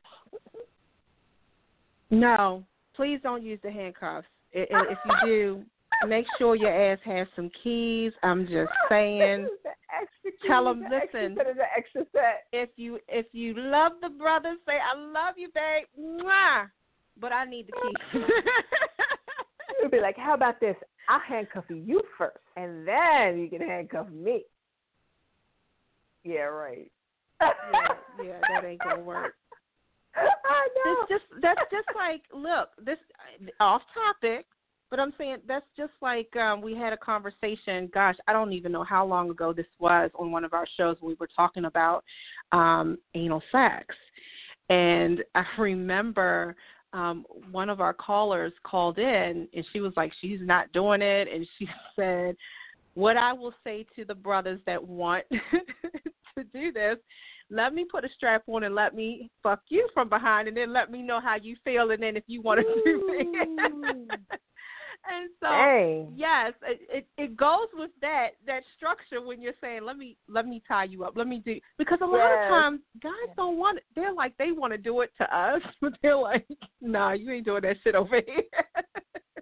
No, please don't use the handcuffs. If you do, make sure your ass has some keys. I'm just saying. the Tell them, listen. the extra set. If you if you love the brother, say I love you, babe. Mwah. But I need the keys. You'll be like, how about this? I'll handcuff you first, and then you can handcuff me. Yeah, right. yeah, yeah, that ain't gonna work. I know. It's just that's just like look this off topic, but I'm saying that's just like um, we had a conversation. Gosh, I don't even know how long ago this was on one of our shows. We were talking about um, anal sex, and I remember um, one of our callers called in, and she was like, she's not doing it, and she said, "What I will say to the brothers that want to do this." let me put a strap on and let me fuck you from behind and then let me know how you feel and then if you want to do it. and so Dang. yes, it, it it goes with that that structure when you're saying let me let me tie you up, let me do because a lot Yes. of times guys don't want it. They're like they want to do it to us, but they're like, nah, you ain't doing that shit over here.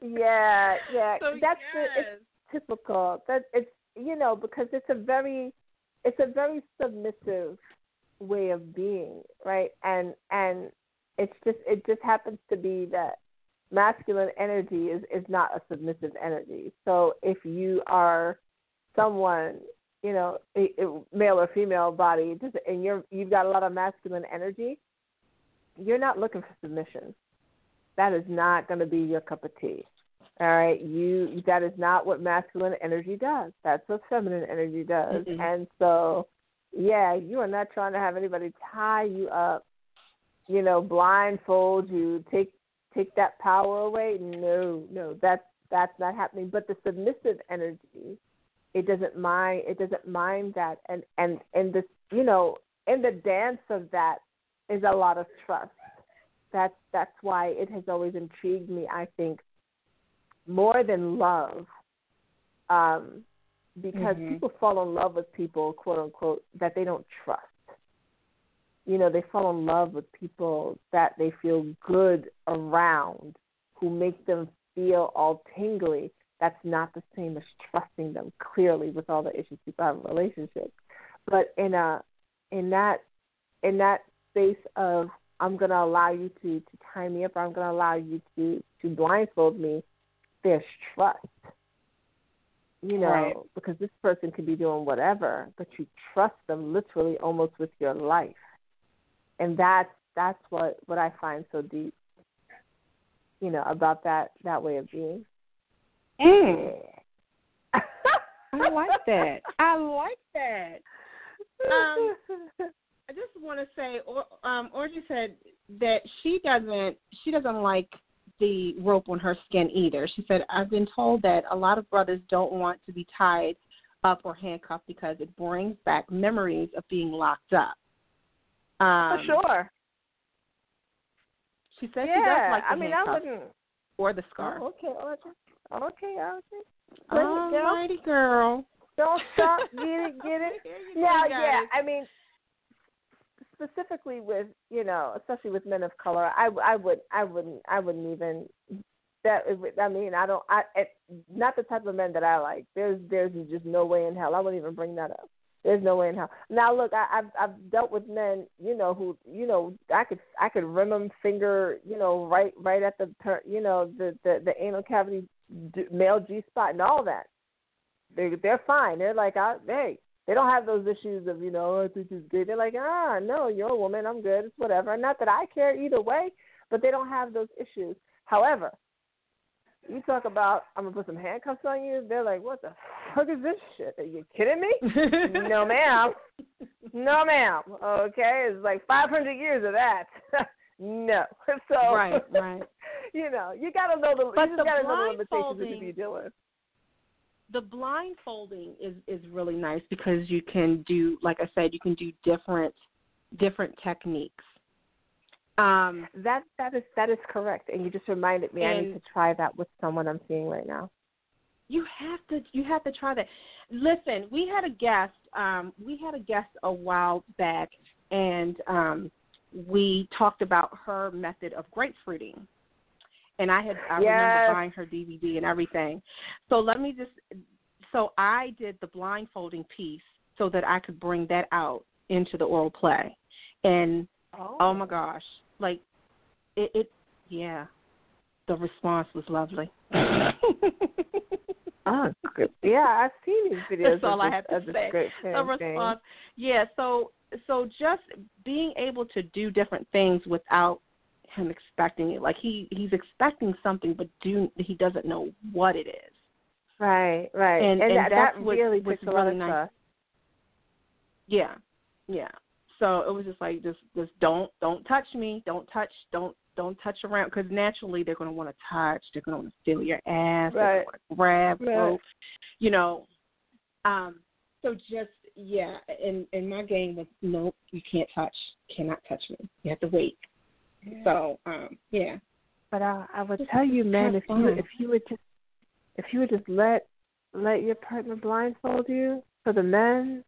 Yeah, yeah. so That's the, it's typical. That it's you know because it's a very it's a very submissive way of being, right? And and it's just it just happens to be that masculine energy is is not a submissive energy. So if you are someone you know a, a male or female body just and you're you've got a lot of masculine energy you're not looking for submission. That is not going to be your cup of tea. All right? You that is not what masculine energy does. That's what feminine energy does. Mhm. and so yeah you are not trying to have anybody tie you up you know blindfold you take take that power away? No no that's that's not happening. But the submissive energy it doesn't mind it doesn't mind that. And and and this you know in the dance of that is a lot of trust. That's that's why it has always intrigued me i think more than love um because Mhm. people fall in love with people quote unquote that they don't trust you know they fall in love with people that they feel good around who make them feel all tingly that's not the same as trusting them clearly with all the issues people have in relationships but in a in that in that space of I'm going to allow you to to tie me up, or I'm going to allow you to to blindfold me. There's trust, you know, Right. because this person could be doing whatever, but you trust them literally almost with your life. And that's that's what what I find so deep, you know, about that that way of being. Mm. I like that. I like that. Um, I just want to say, or, um, Audrey said that she doesn't she doesn't like the rope on her skin either. She said, "I've been told that a lot of brothers don't want to be tied up or handcuffed because it brings back memories of being locked up." Um, For sure. She said yeah. she does like the I mean, I wouldn't. or the scarf. Oh, okay, Audrey. Okay, Audrey. Let it go. Alrighty, girl. Don't stop. Get it. Get it. You go, yeah, I mean, specifically with you know, especially with men of color, I, I would, I wouldn't, I wouldn't even. That I mean, I don't. I it, not the type of men that I like. There's, there's just no way in hell. I wouldn't even bring that up. There's no way in hell. Now, look, I, I've, I've dealt with men, you know, who, you know, I could, I could rim them finger, you know, right, right at the, you know, the, the, the anal cavity, male G spot, and all that. They, they're fine. They're like, I, hey, they don't have those issues of you know oh, I think it's gay. They're like ah no you're a woman I'm good it's whatever. Not that I care either way, but they don't have those issues. However, you talk about I'm gonna put some handcuffs on you. They're like what the fuck is this shit? Are you kidding me? no ma'am, no ma'am. Okay, it's like 500 years of that. no, so right, right. you know you gotta know the But you the gotta know the limitations who you deal with. the blindfolding is is really nice because you can do like I said, you can do different different techniques. Um That that is that is correct, and you just reminded me. I need to try that with someone I'm seeing right now. You have to you have to try that. Listen, we had a guest um we had a guest a while back and um we talked about her method of grapefruiting. And I had I Yes. remember buying her DVD and everything. So let me just so I did the blindfolding piece so that I could bring that out into the oral play. And Oh, oh my gosh, like it, it yeah. The response was lovely. oh yeah, I've seen these videos. That's all of I have to say. the response. Yeah, so so just being able to do different things without him expecting it. Like he he's expecting something, but do he doesn't know what it is. Right, right, And- and, and that, that's that what- really what's a lot really of nice. Yeah, yeah. So it was just like just just don't don't touch me, don't touch, don't don't touch around because naturally they're going to want to touch, they're going to want to feel your ass, they're Right. going to grab, Right. rope, you know. Um. So just yeah, and and my game was nope, you can't touch, cannot touch me. You have to wait. So um yeah. But I, I would Just- tell you, man, have if you if you would just if you would just let let your partner blindfold you for the men,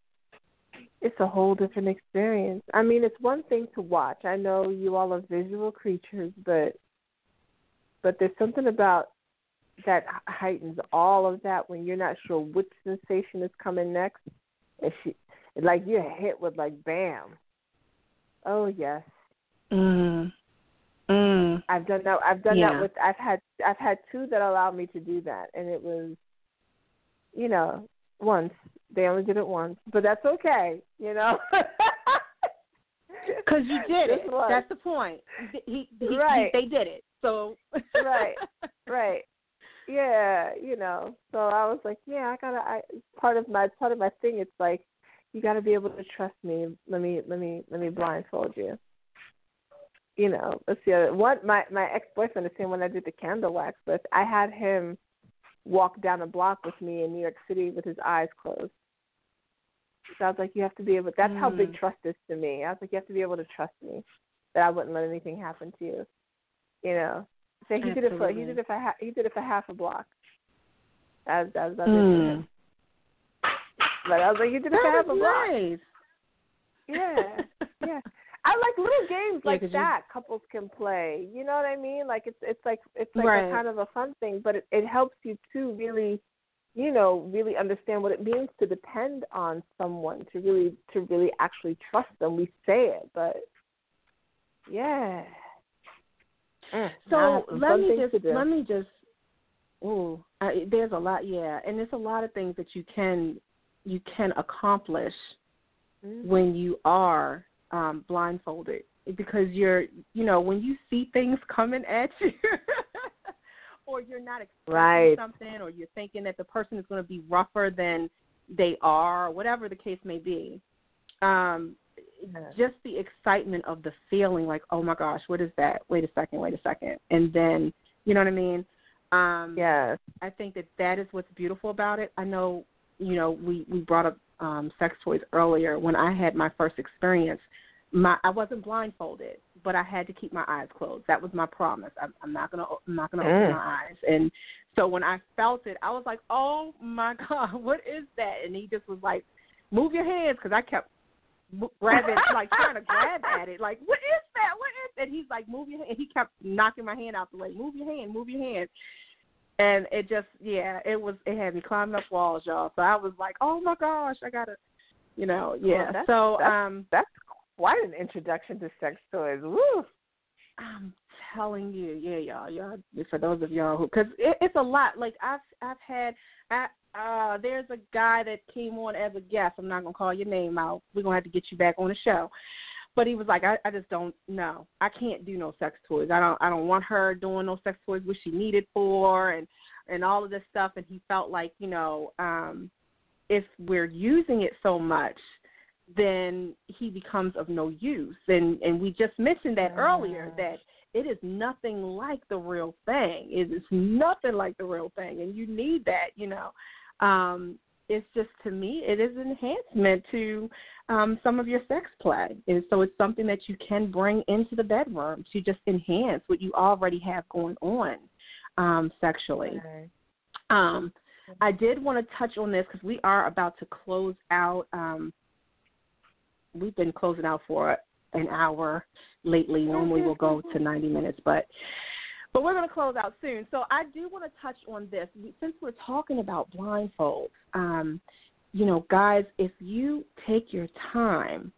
it's a whole different experience. I mean, it's one thing to watch. I know you all are visual creatures, but but there's something about that heightens all of that when you're not sure which sensation is coming next. And she, like you're hit with like bam. Oh yes. Mm. Mm. I've done that. I've done Yeah. that with. I've had. I've had two that allowed me to do that, and it was, you know, once they only did it once, but that's okay. You know. Because you did it. That's the point. He, he, he, Right. they did it. So Right. right. Yeah, you know. So I was like, yeah, I gotta. I part of my part of my thing. It's like you got to be able to trust me. Let me let me let me blindfold you. You know, let's see. What my my ex boyfriend, the same one I did the candle wax with. I had him walk down a block with me in New York City with his eyes closed. So I was like, you have to be able. That's how big Mm. trust is to me. I was like, you have to be able to trust me that I wouldn't let anything happen to you. You know. So he did it for he did it for ha- he did it for half a block. As I did mm. But I was like, you did it for half a was block. nice. Yeah, yeah. I like little games Yeah, like you- that couples can play. You know what I mean? Like it's it's like it's like Right. a kind of a fun thing, but it, it helps you to really, you know, really understand what it means to depend on someone to really to really actually trust them. We say it, but yeah. Mm, So let me just let me just ooh, I, there's a lot, yeah, and there's a lot of things that you can you can accomplish Mm-hmm. when you are um blindfolded because you're you know when you see things coming at you or you're not expecting Right. something or you're thinking that the person is going to be rougher than they are whatever the case may be um just the excitement of the feeling like oh my gosh what is that wait a second wait a second and then you know what i mean um Yes. I think that that is what's beautiful about it. I know, you know, we we brought up um sex toys earlier. When I had my first experience, my I wasn't blindfolded, but I had to keep my eyes closed. That was my promise. I'm, I'm not gonna I'm not gonna Mm. open my eyes. And so when I felt it, I was like, oh my god, what is that? And he just was like, move your hands, because I kept grabbing, like trying to grab at it, like what is that? What is that? And he's like, move your hand. And he kept knocking my hand out the way. Move your hand. Move your hand and it just yeah it was it had me climbing up walls y'all. So i was like oh my gosh i gotta you know yeah. that's- so that's- um That's quite an introduction to sex toys. Woo. i'm telling you yeah y'all y'all for those of y'all who because it, it's a lot. Like i've i've had I, uh there's a guy that came on as a guest. I'm not gonna call your name out. We're gonna have to get you back on the show but he was like i i just don't know. I can't do no sex toys. I don't i don't want her doing no sex toys what she needed for and and all of this stuff. And he felt like you know um if we're using it so much then he becomes of no use. And and we just mentioned that earlier that it is nothing like the real thing. It is nothing like the real thing. And you need that you know. Um it's just to me it is an enhancement to um some of your sex play and so it's something that you can bring into the bedroom to just enhance what you already have going on um sexually um, I did want to touch on this because we are about to close out. Um, we've been closing out for an hour lately. Normally we'll go to 90 minutes, but but we're going to close out soon. So I do want to touch on this since we're talking about blindfolds. Um, you know, guys, if you take your time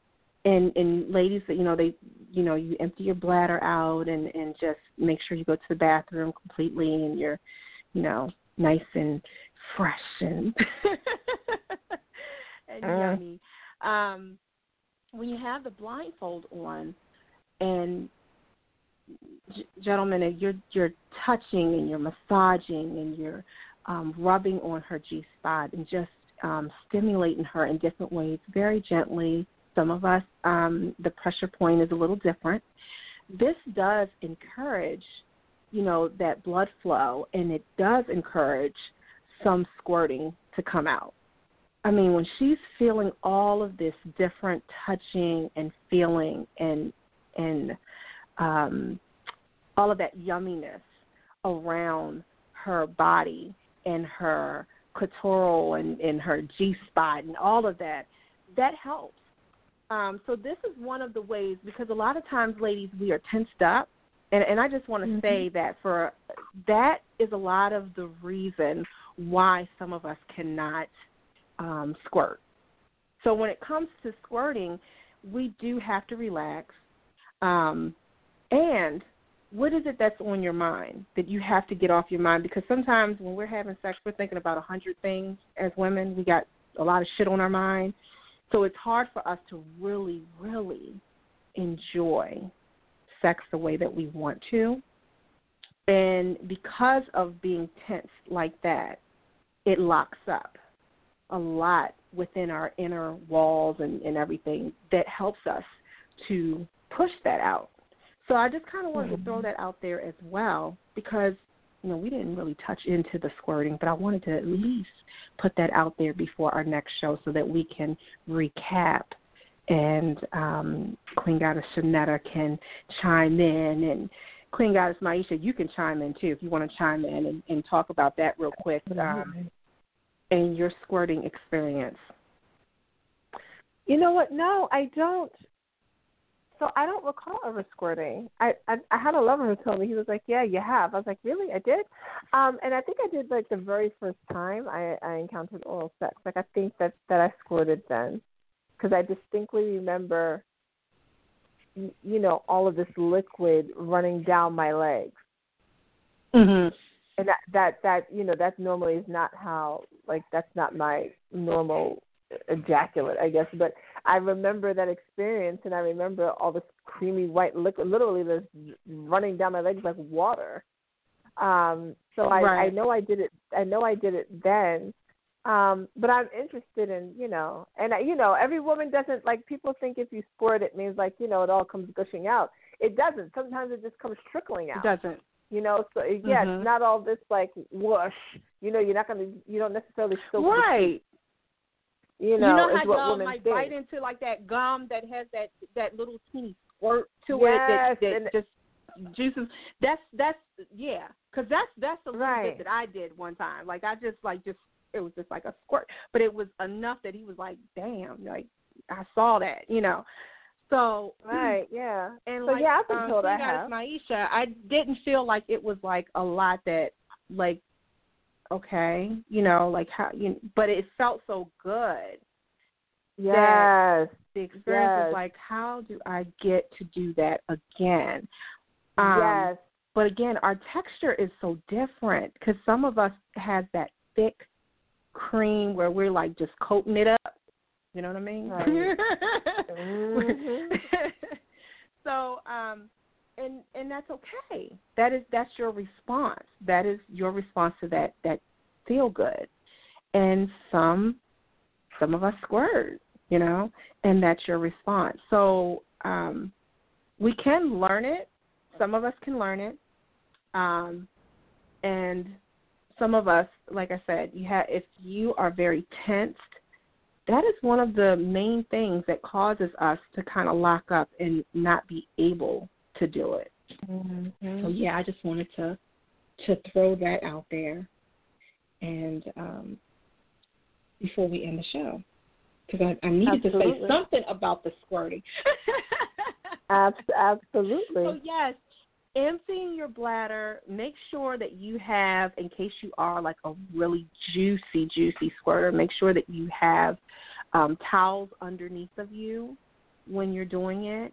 and and ladies you know they you know you empty your bladder out and and just make sure you go to the bathroom completely and you're you know nice and fresh and and Mm. yummy. Um, when you have the blindfold on, and gentlemen, you're you're touching and you're massaging and you're um, rubbing on her G spot and just um, stimulating her in different ways, very gently. Some of us, um, the pressure point is a little different. This does encourage you know that blood flow and it does encourage some squirting to come out i mean when she's feeling all of this different touching and feeling and and um all of that yumminess around her body and her clitoral and, and her G spot and all of that, that helps. Um, so this is one of the ways because a lot of times, ladies, we are tensed up, and and I just want to Mhm. say that for that is a lot of the reason why some of us cannot um, squirt. So when it comes to squirting, we do have to relax. Um, and what is it that's on your mind that you have to get off your mind? Because sometimes when we're having sex, we're thinking about a hundred things. As women, we got a lot of shit on our mind, so it's hard for us to really, really enjoy sex the way that we want to. And because of being tense like that, it locks up a lot within our inner walls and, and everything that helps us to push that out. So I just kind of wanted to throw that out there as well because you know we didn't really touch into the squirting, but I wanted to at least put that out there before our next show so that we can recap and um, Queen Goddess Shanetta can chime in and Queen Goddess Maisha, you can chime in too if you want to chime in and, and talk about that real quick um, and your squirting experience. You know what? No, I don't. So I don't recall ever squirting. I, I I had a lover who told me he was like, "Yeah, you have." I was like, "Really? I did." Um, and I think I did like the very first time I I encountered oral sex. Like I think that that I squirted then, because I distinctly remember, y- you know, all of this liquid running down my legs. Mhm. and that that that you know that normally is not how like that's not my normal ejaculate, I guess. But I remember that experience, and I remember all this creamy white liquid, literally this running down my legs like water. Um, so I, right. I know I did it. I know I did it then. Um, but I'm interested in, you know, and you know, every woman doesn't like. People think if you squirt, it means like, you know, it all comes gushing out. It doesn't. Sometimes it just comes trickling out. It doesn't. You know, so yeah, mm-hmm. it's not all this like whoosh. You know, you're not gonna, you don't necessarily soak right. You know, you know how y'all might think. bite into like that gum that has that that little teeny squirt to yes, it that, that just juices. That's that's yeah, because that's that's a little Right. bit that I did one time. Like I just like just it was just like a squirt, but it was enough that he was like, damn, like I saw that, you know. So Right, yeah. and so like yeah, I've been um, told I have. Naisha, I didn't feel like it was like a lot that like okay, you know, like how you but it felt so good. Yes. The experience Yes. is like how do I get to do that again? Um, yes. But again, our texture is so different because some of us has that thick cream where we're like just coating it up. You know what I mean? Right. Mhm. so, um, and and that's okay. That is that's your response. That is your response to that that feel good. And some some of us squirt, you know, and that's your response. So um, we can learn it. Some of us can learn it, um, and some of us, like I said, you have if you are very tensed, that is one of the main things that causes us to kind of lock up and not be able to do it. Mhm. So yeah, I just wanted to to throw that out there, and um, before we end the show, because I, I needed to say something about the squirting. Absolutely. So yes, emptying your bladder. Make sure that you have, in case you are like a really juicy, juicy squirter. Make sure that you have um, towels underneath of you when you're doing it,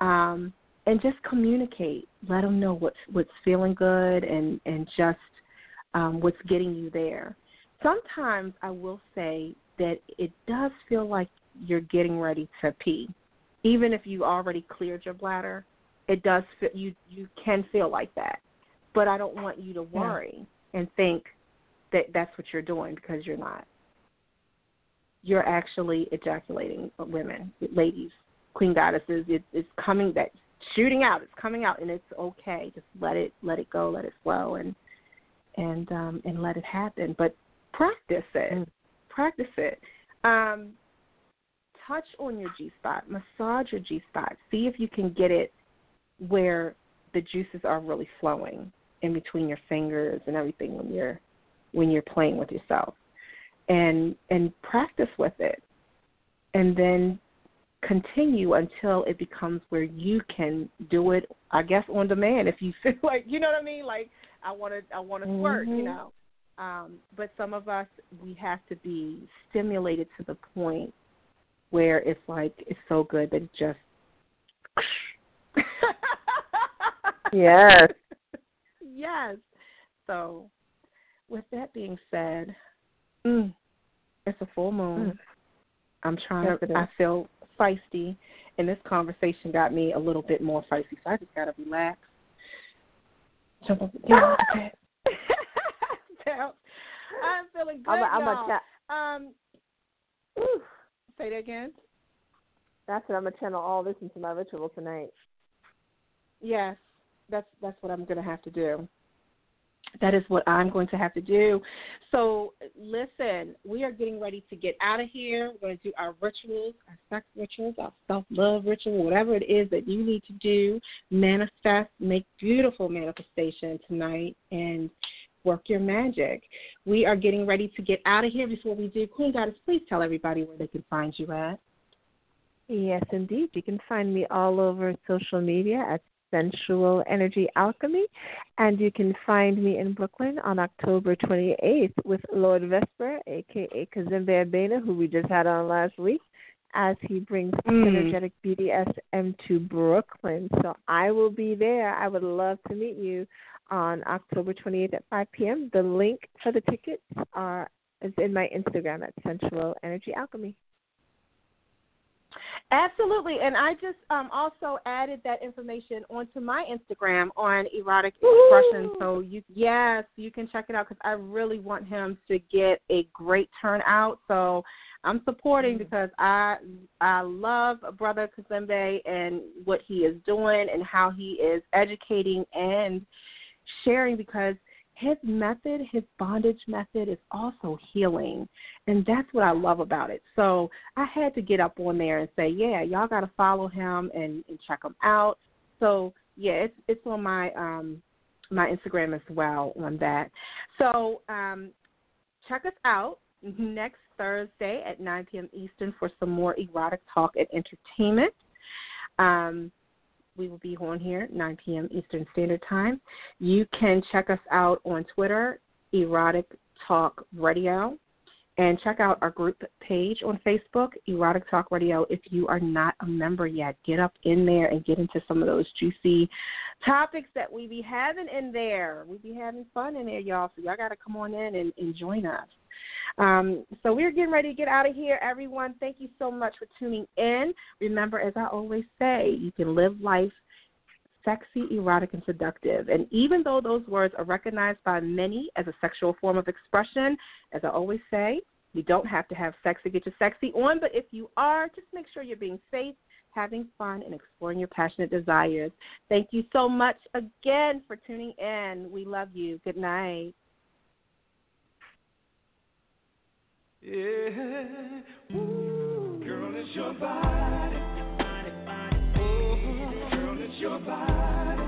um, and just communicate. Let them know what's what's feeling good and and just um, what's getting you there. Sometimes I will say that it does feel like you're getting ready to pee, even if you already cleared your bladder it does feel you you can feel like that. But i don't want you to worry and think that that's what you're doing because you're not. You're actually ejaculating women ladies queen goddesses. It, it's coming that shooting out. It's coming out and it's okay. Just let it let it go let it flow and and um and let it happen. But practice it. Mm. practice it. Um touch on your G spot, massage your G spot, see if you can get it where the juices are really flowing in between your fingers and everything when you're when you're playing with yourself. And and practice with it. And then continue until it becomes where you can do it I guess on demand if you feel like you know what I mean? Like I wanna I wanna squirt, you know. Um, but some of us we have to be stimulated to the point where it's like it's so good that it just Yes. yes. So, with that being said, mm, it's a full moon. Mm. I'm trying Yes, to. I feel feisty, and this conversation got me a little bit more feisty. So I just gotta relax. Jump up, get off the bed. Down. I'm feeling good, I'm a, I'm y'all. a cha- um, Ooh. say that again. That's what I'm gonna channel all this into my ritual tonight. Yes, that's that's what I'm to have to do. That is what I'm going to have to do. So listen, we are getting ready to get out of here. We're going to do our rituals, our sex rituals, our self love ritual, whatever it is that you need to do. Manifest, make beautiful manifestation tonight, and work your magic. We are getting ready to get out of here. Before we do, Queen Goddess, please tell everybody where they can find you at. Yes, indeed. You can find me all over social media at Sensual Energy Alchemy, and you can find me in Brooklyn on October 28th with Lord Vesper, aka Kazembe Abena, who we just had on last week, as he brings Mm. Energetic BDSM to Brooklyn. So I will be there. I would love to meet you on October 28th at 5 p.m. The link for the tickets are is in my Instagram at Sensual Energy Alchemy. Absolutely, and I just um, also added that information onto my Instagram on erotic expression. So you, yes, you can check it out because I really want him to get a great turnout. So I'm supporting because I I love Brother Kazembe and what he is doing and how he is educating and sharing because his method, his bondage method, is also healing, and that's what I love about it. So I had to get up on there and say, yeah, y'all got to follow him and, and check him out. So yeah, it's it's on my um my Instagram as well on that. So um, check us out next Thursday at 9 p.m. Eastern for some more erotic talk and entertainment. Um, we will be on here 9 p.m. Eastern Standard Time. You can check us out on Twitter, Erotic Talk Radio, and check out our group page on Facebook, Erotic Talk Radio. If you are not a member yet, get up in there and get into some of those juicy topics that we be having in there. We be having fun in there, y'all. So y'all got to come on in and, and join us. Um, so we're getting ready to get out of here, everyone. Thank you so much for tuning in. Remember, as I always say, you can live life sexy, erotic, and seductive. And even though those words are recognized by many as a sexual form of expression, as I always say, you don't have to have sex to get your sexy on, but if you are, just make sure you're being safe, having fun, and exploring your passionate desires. Thank you so much again for tuning in. We love you. Good night. Yeah. Ooh, girl, it's your body. Oh, girl, it's your body.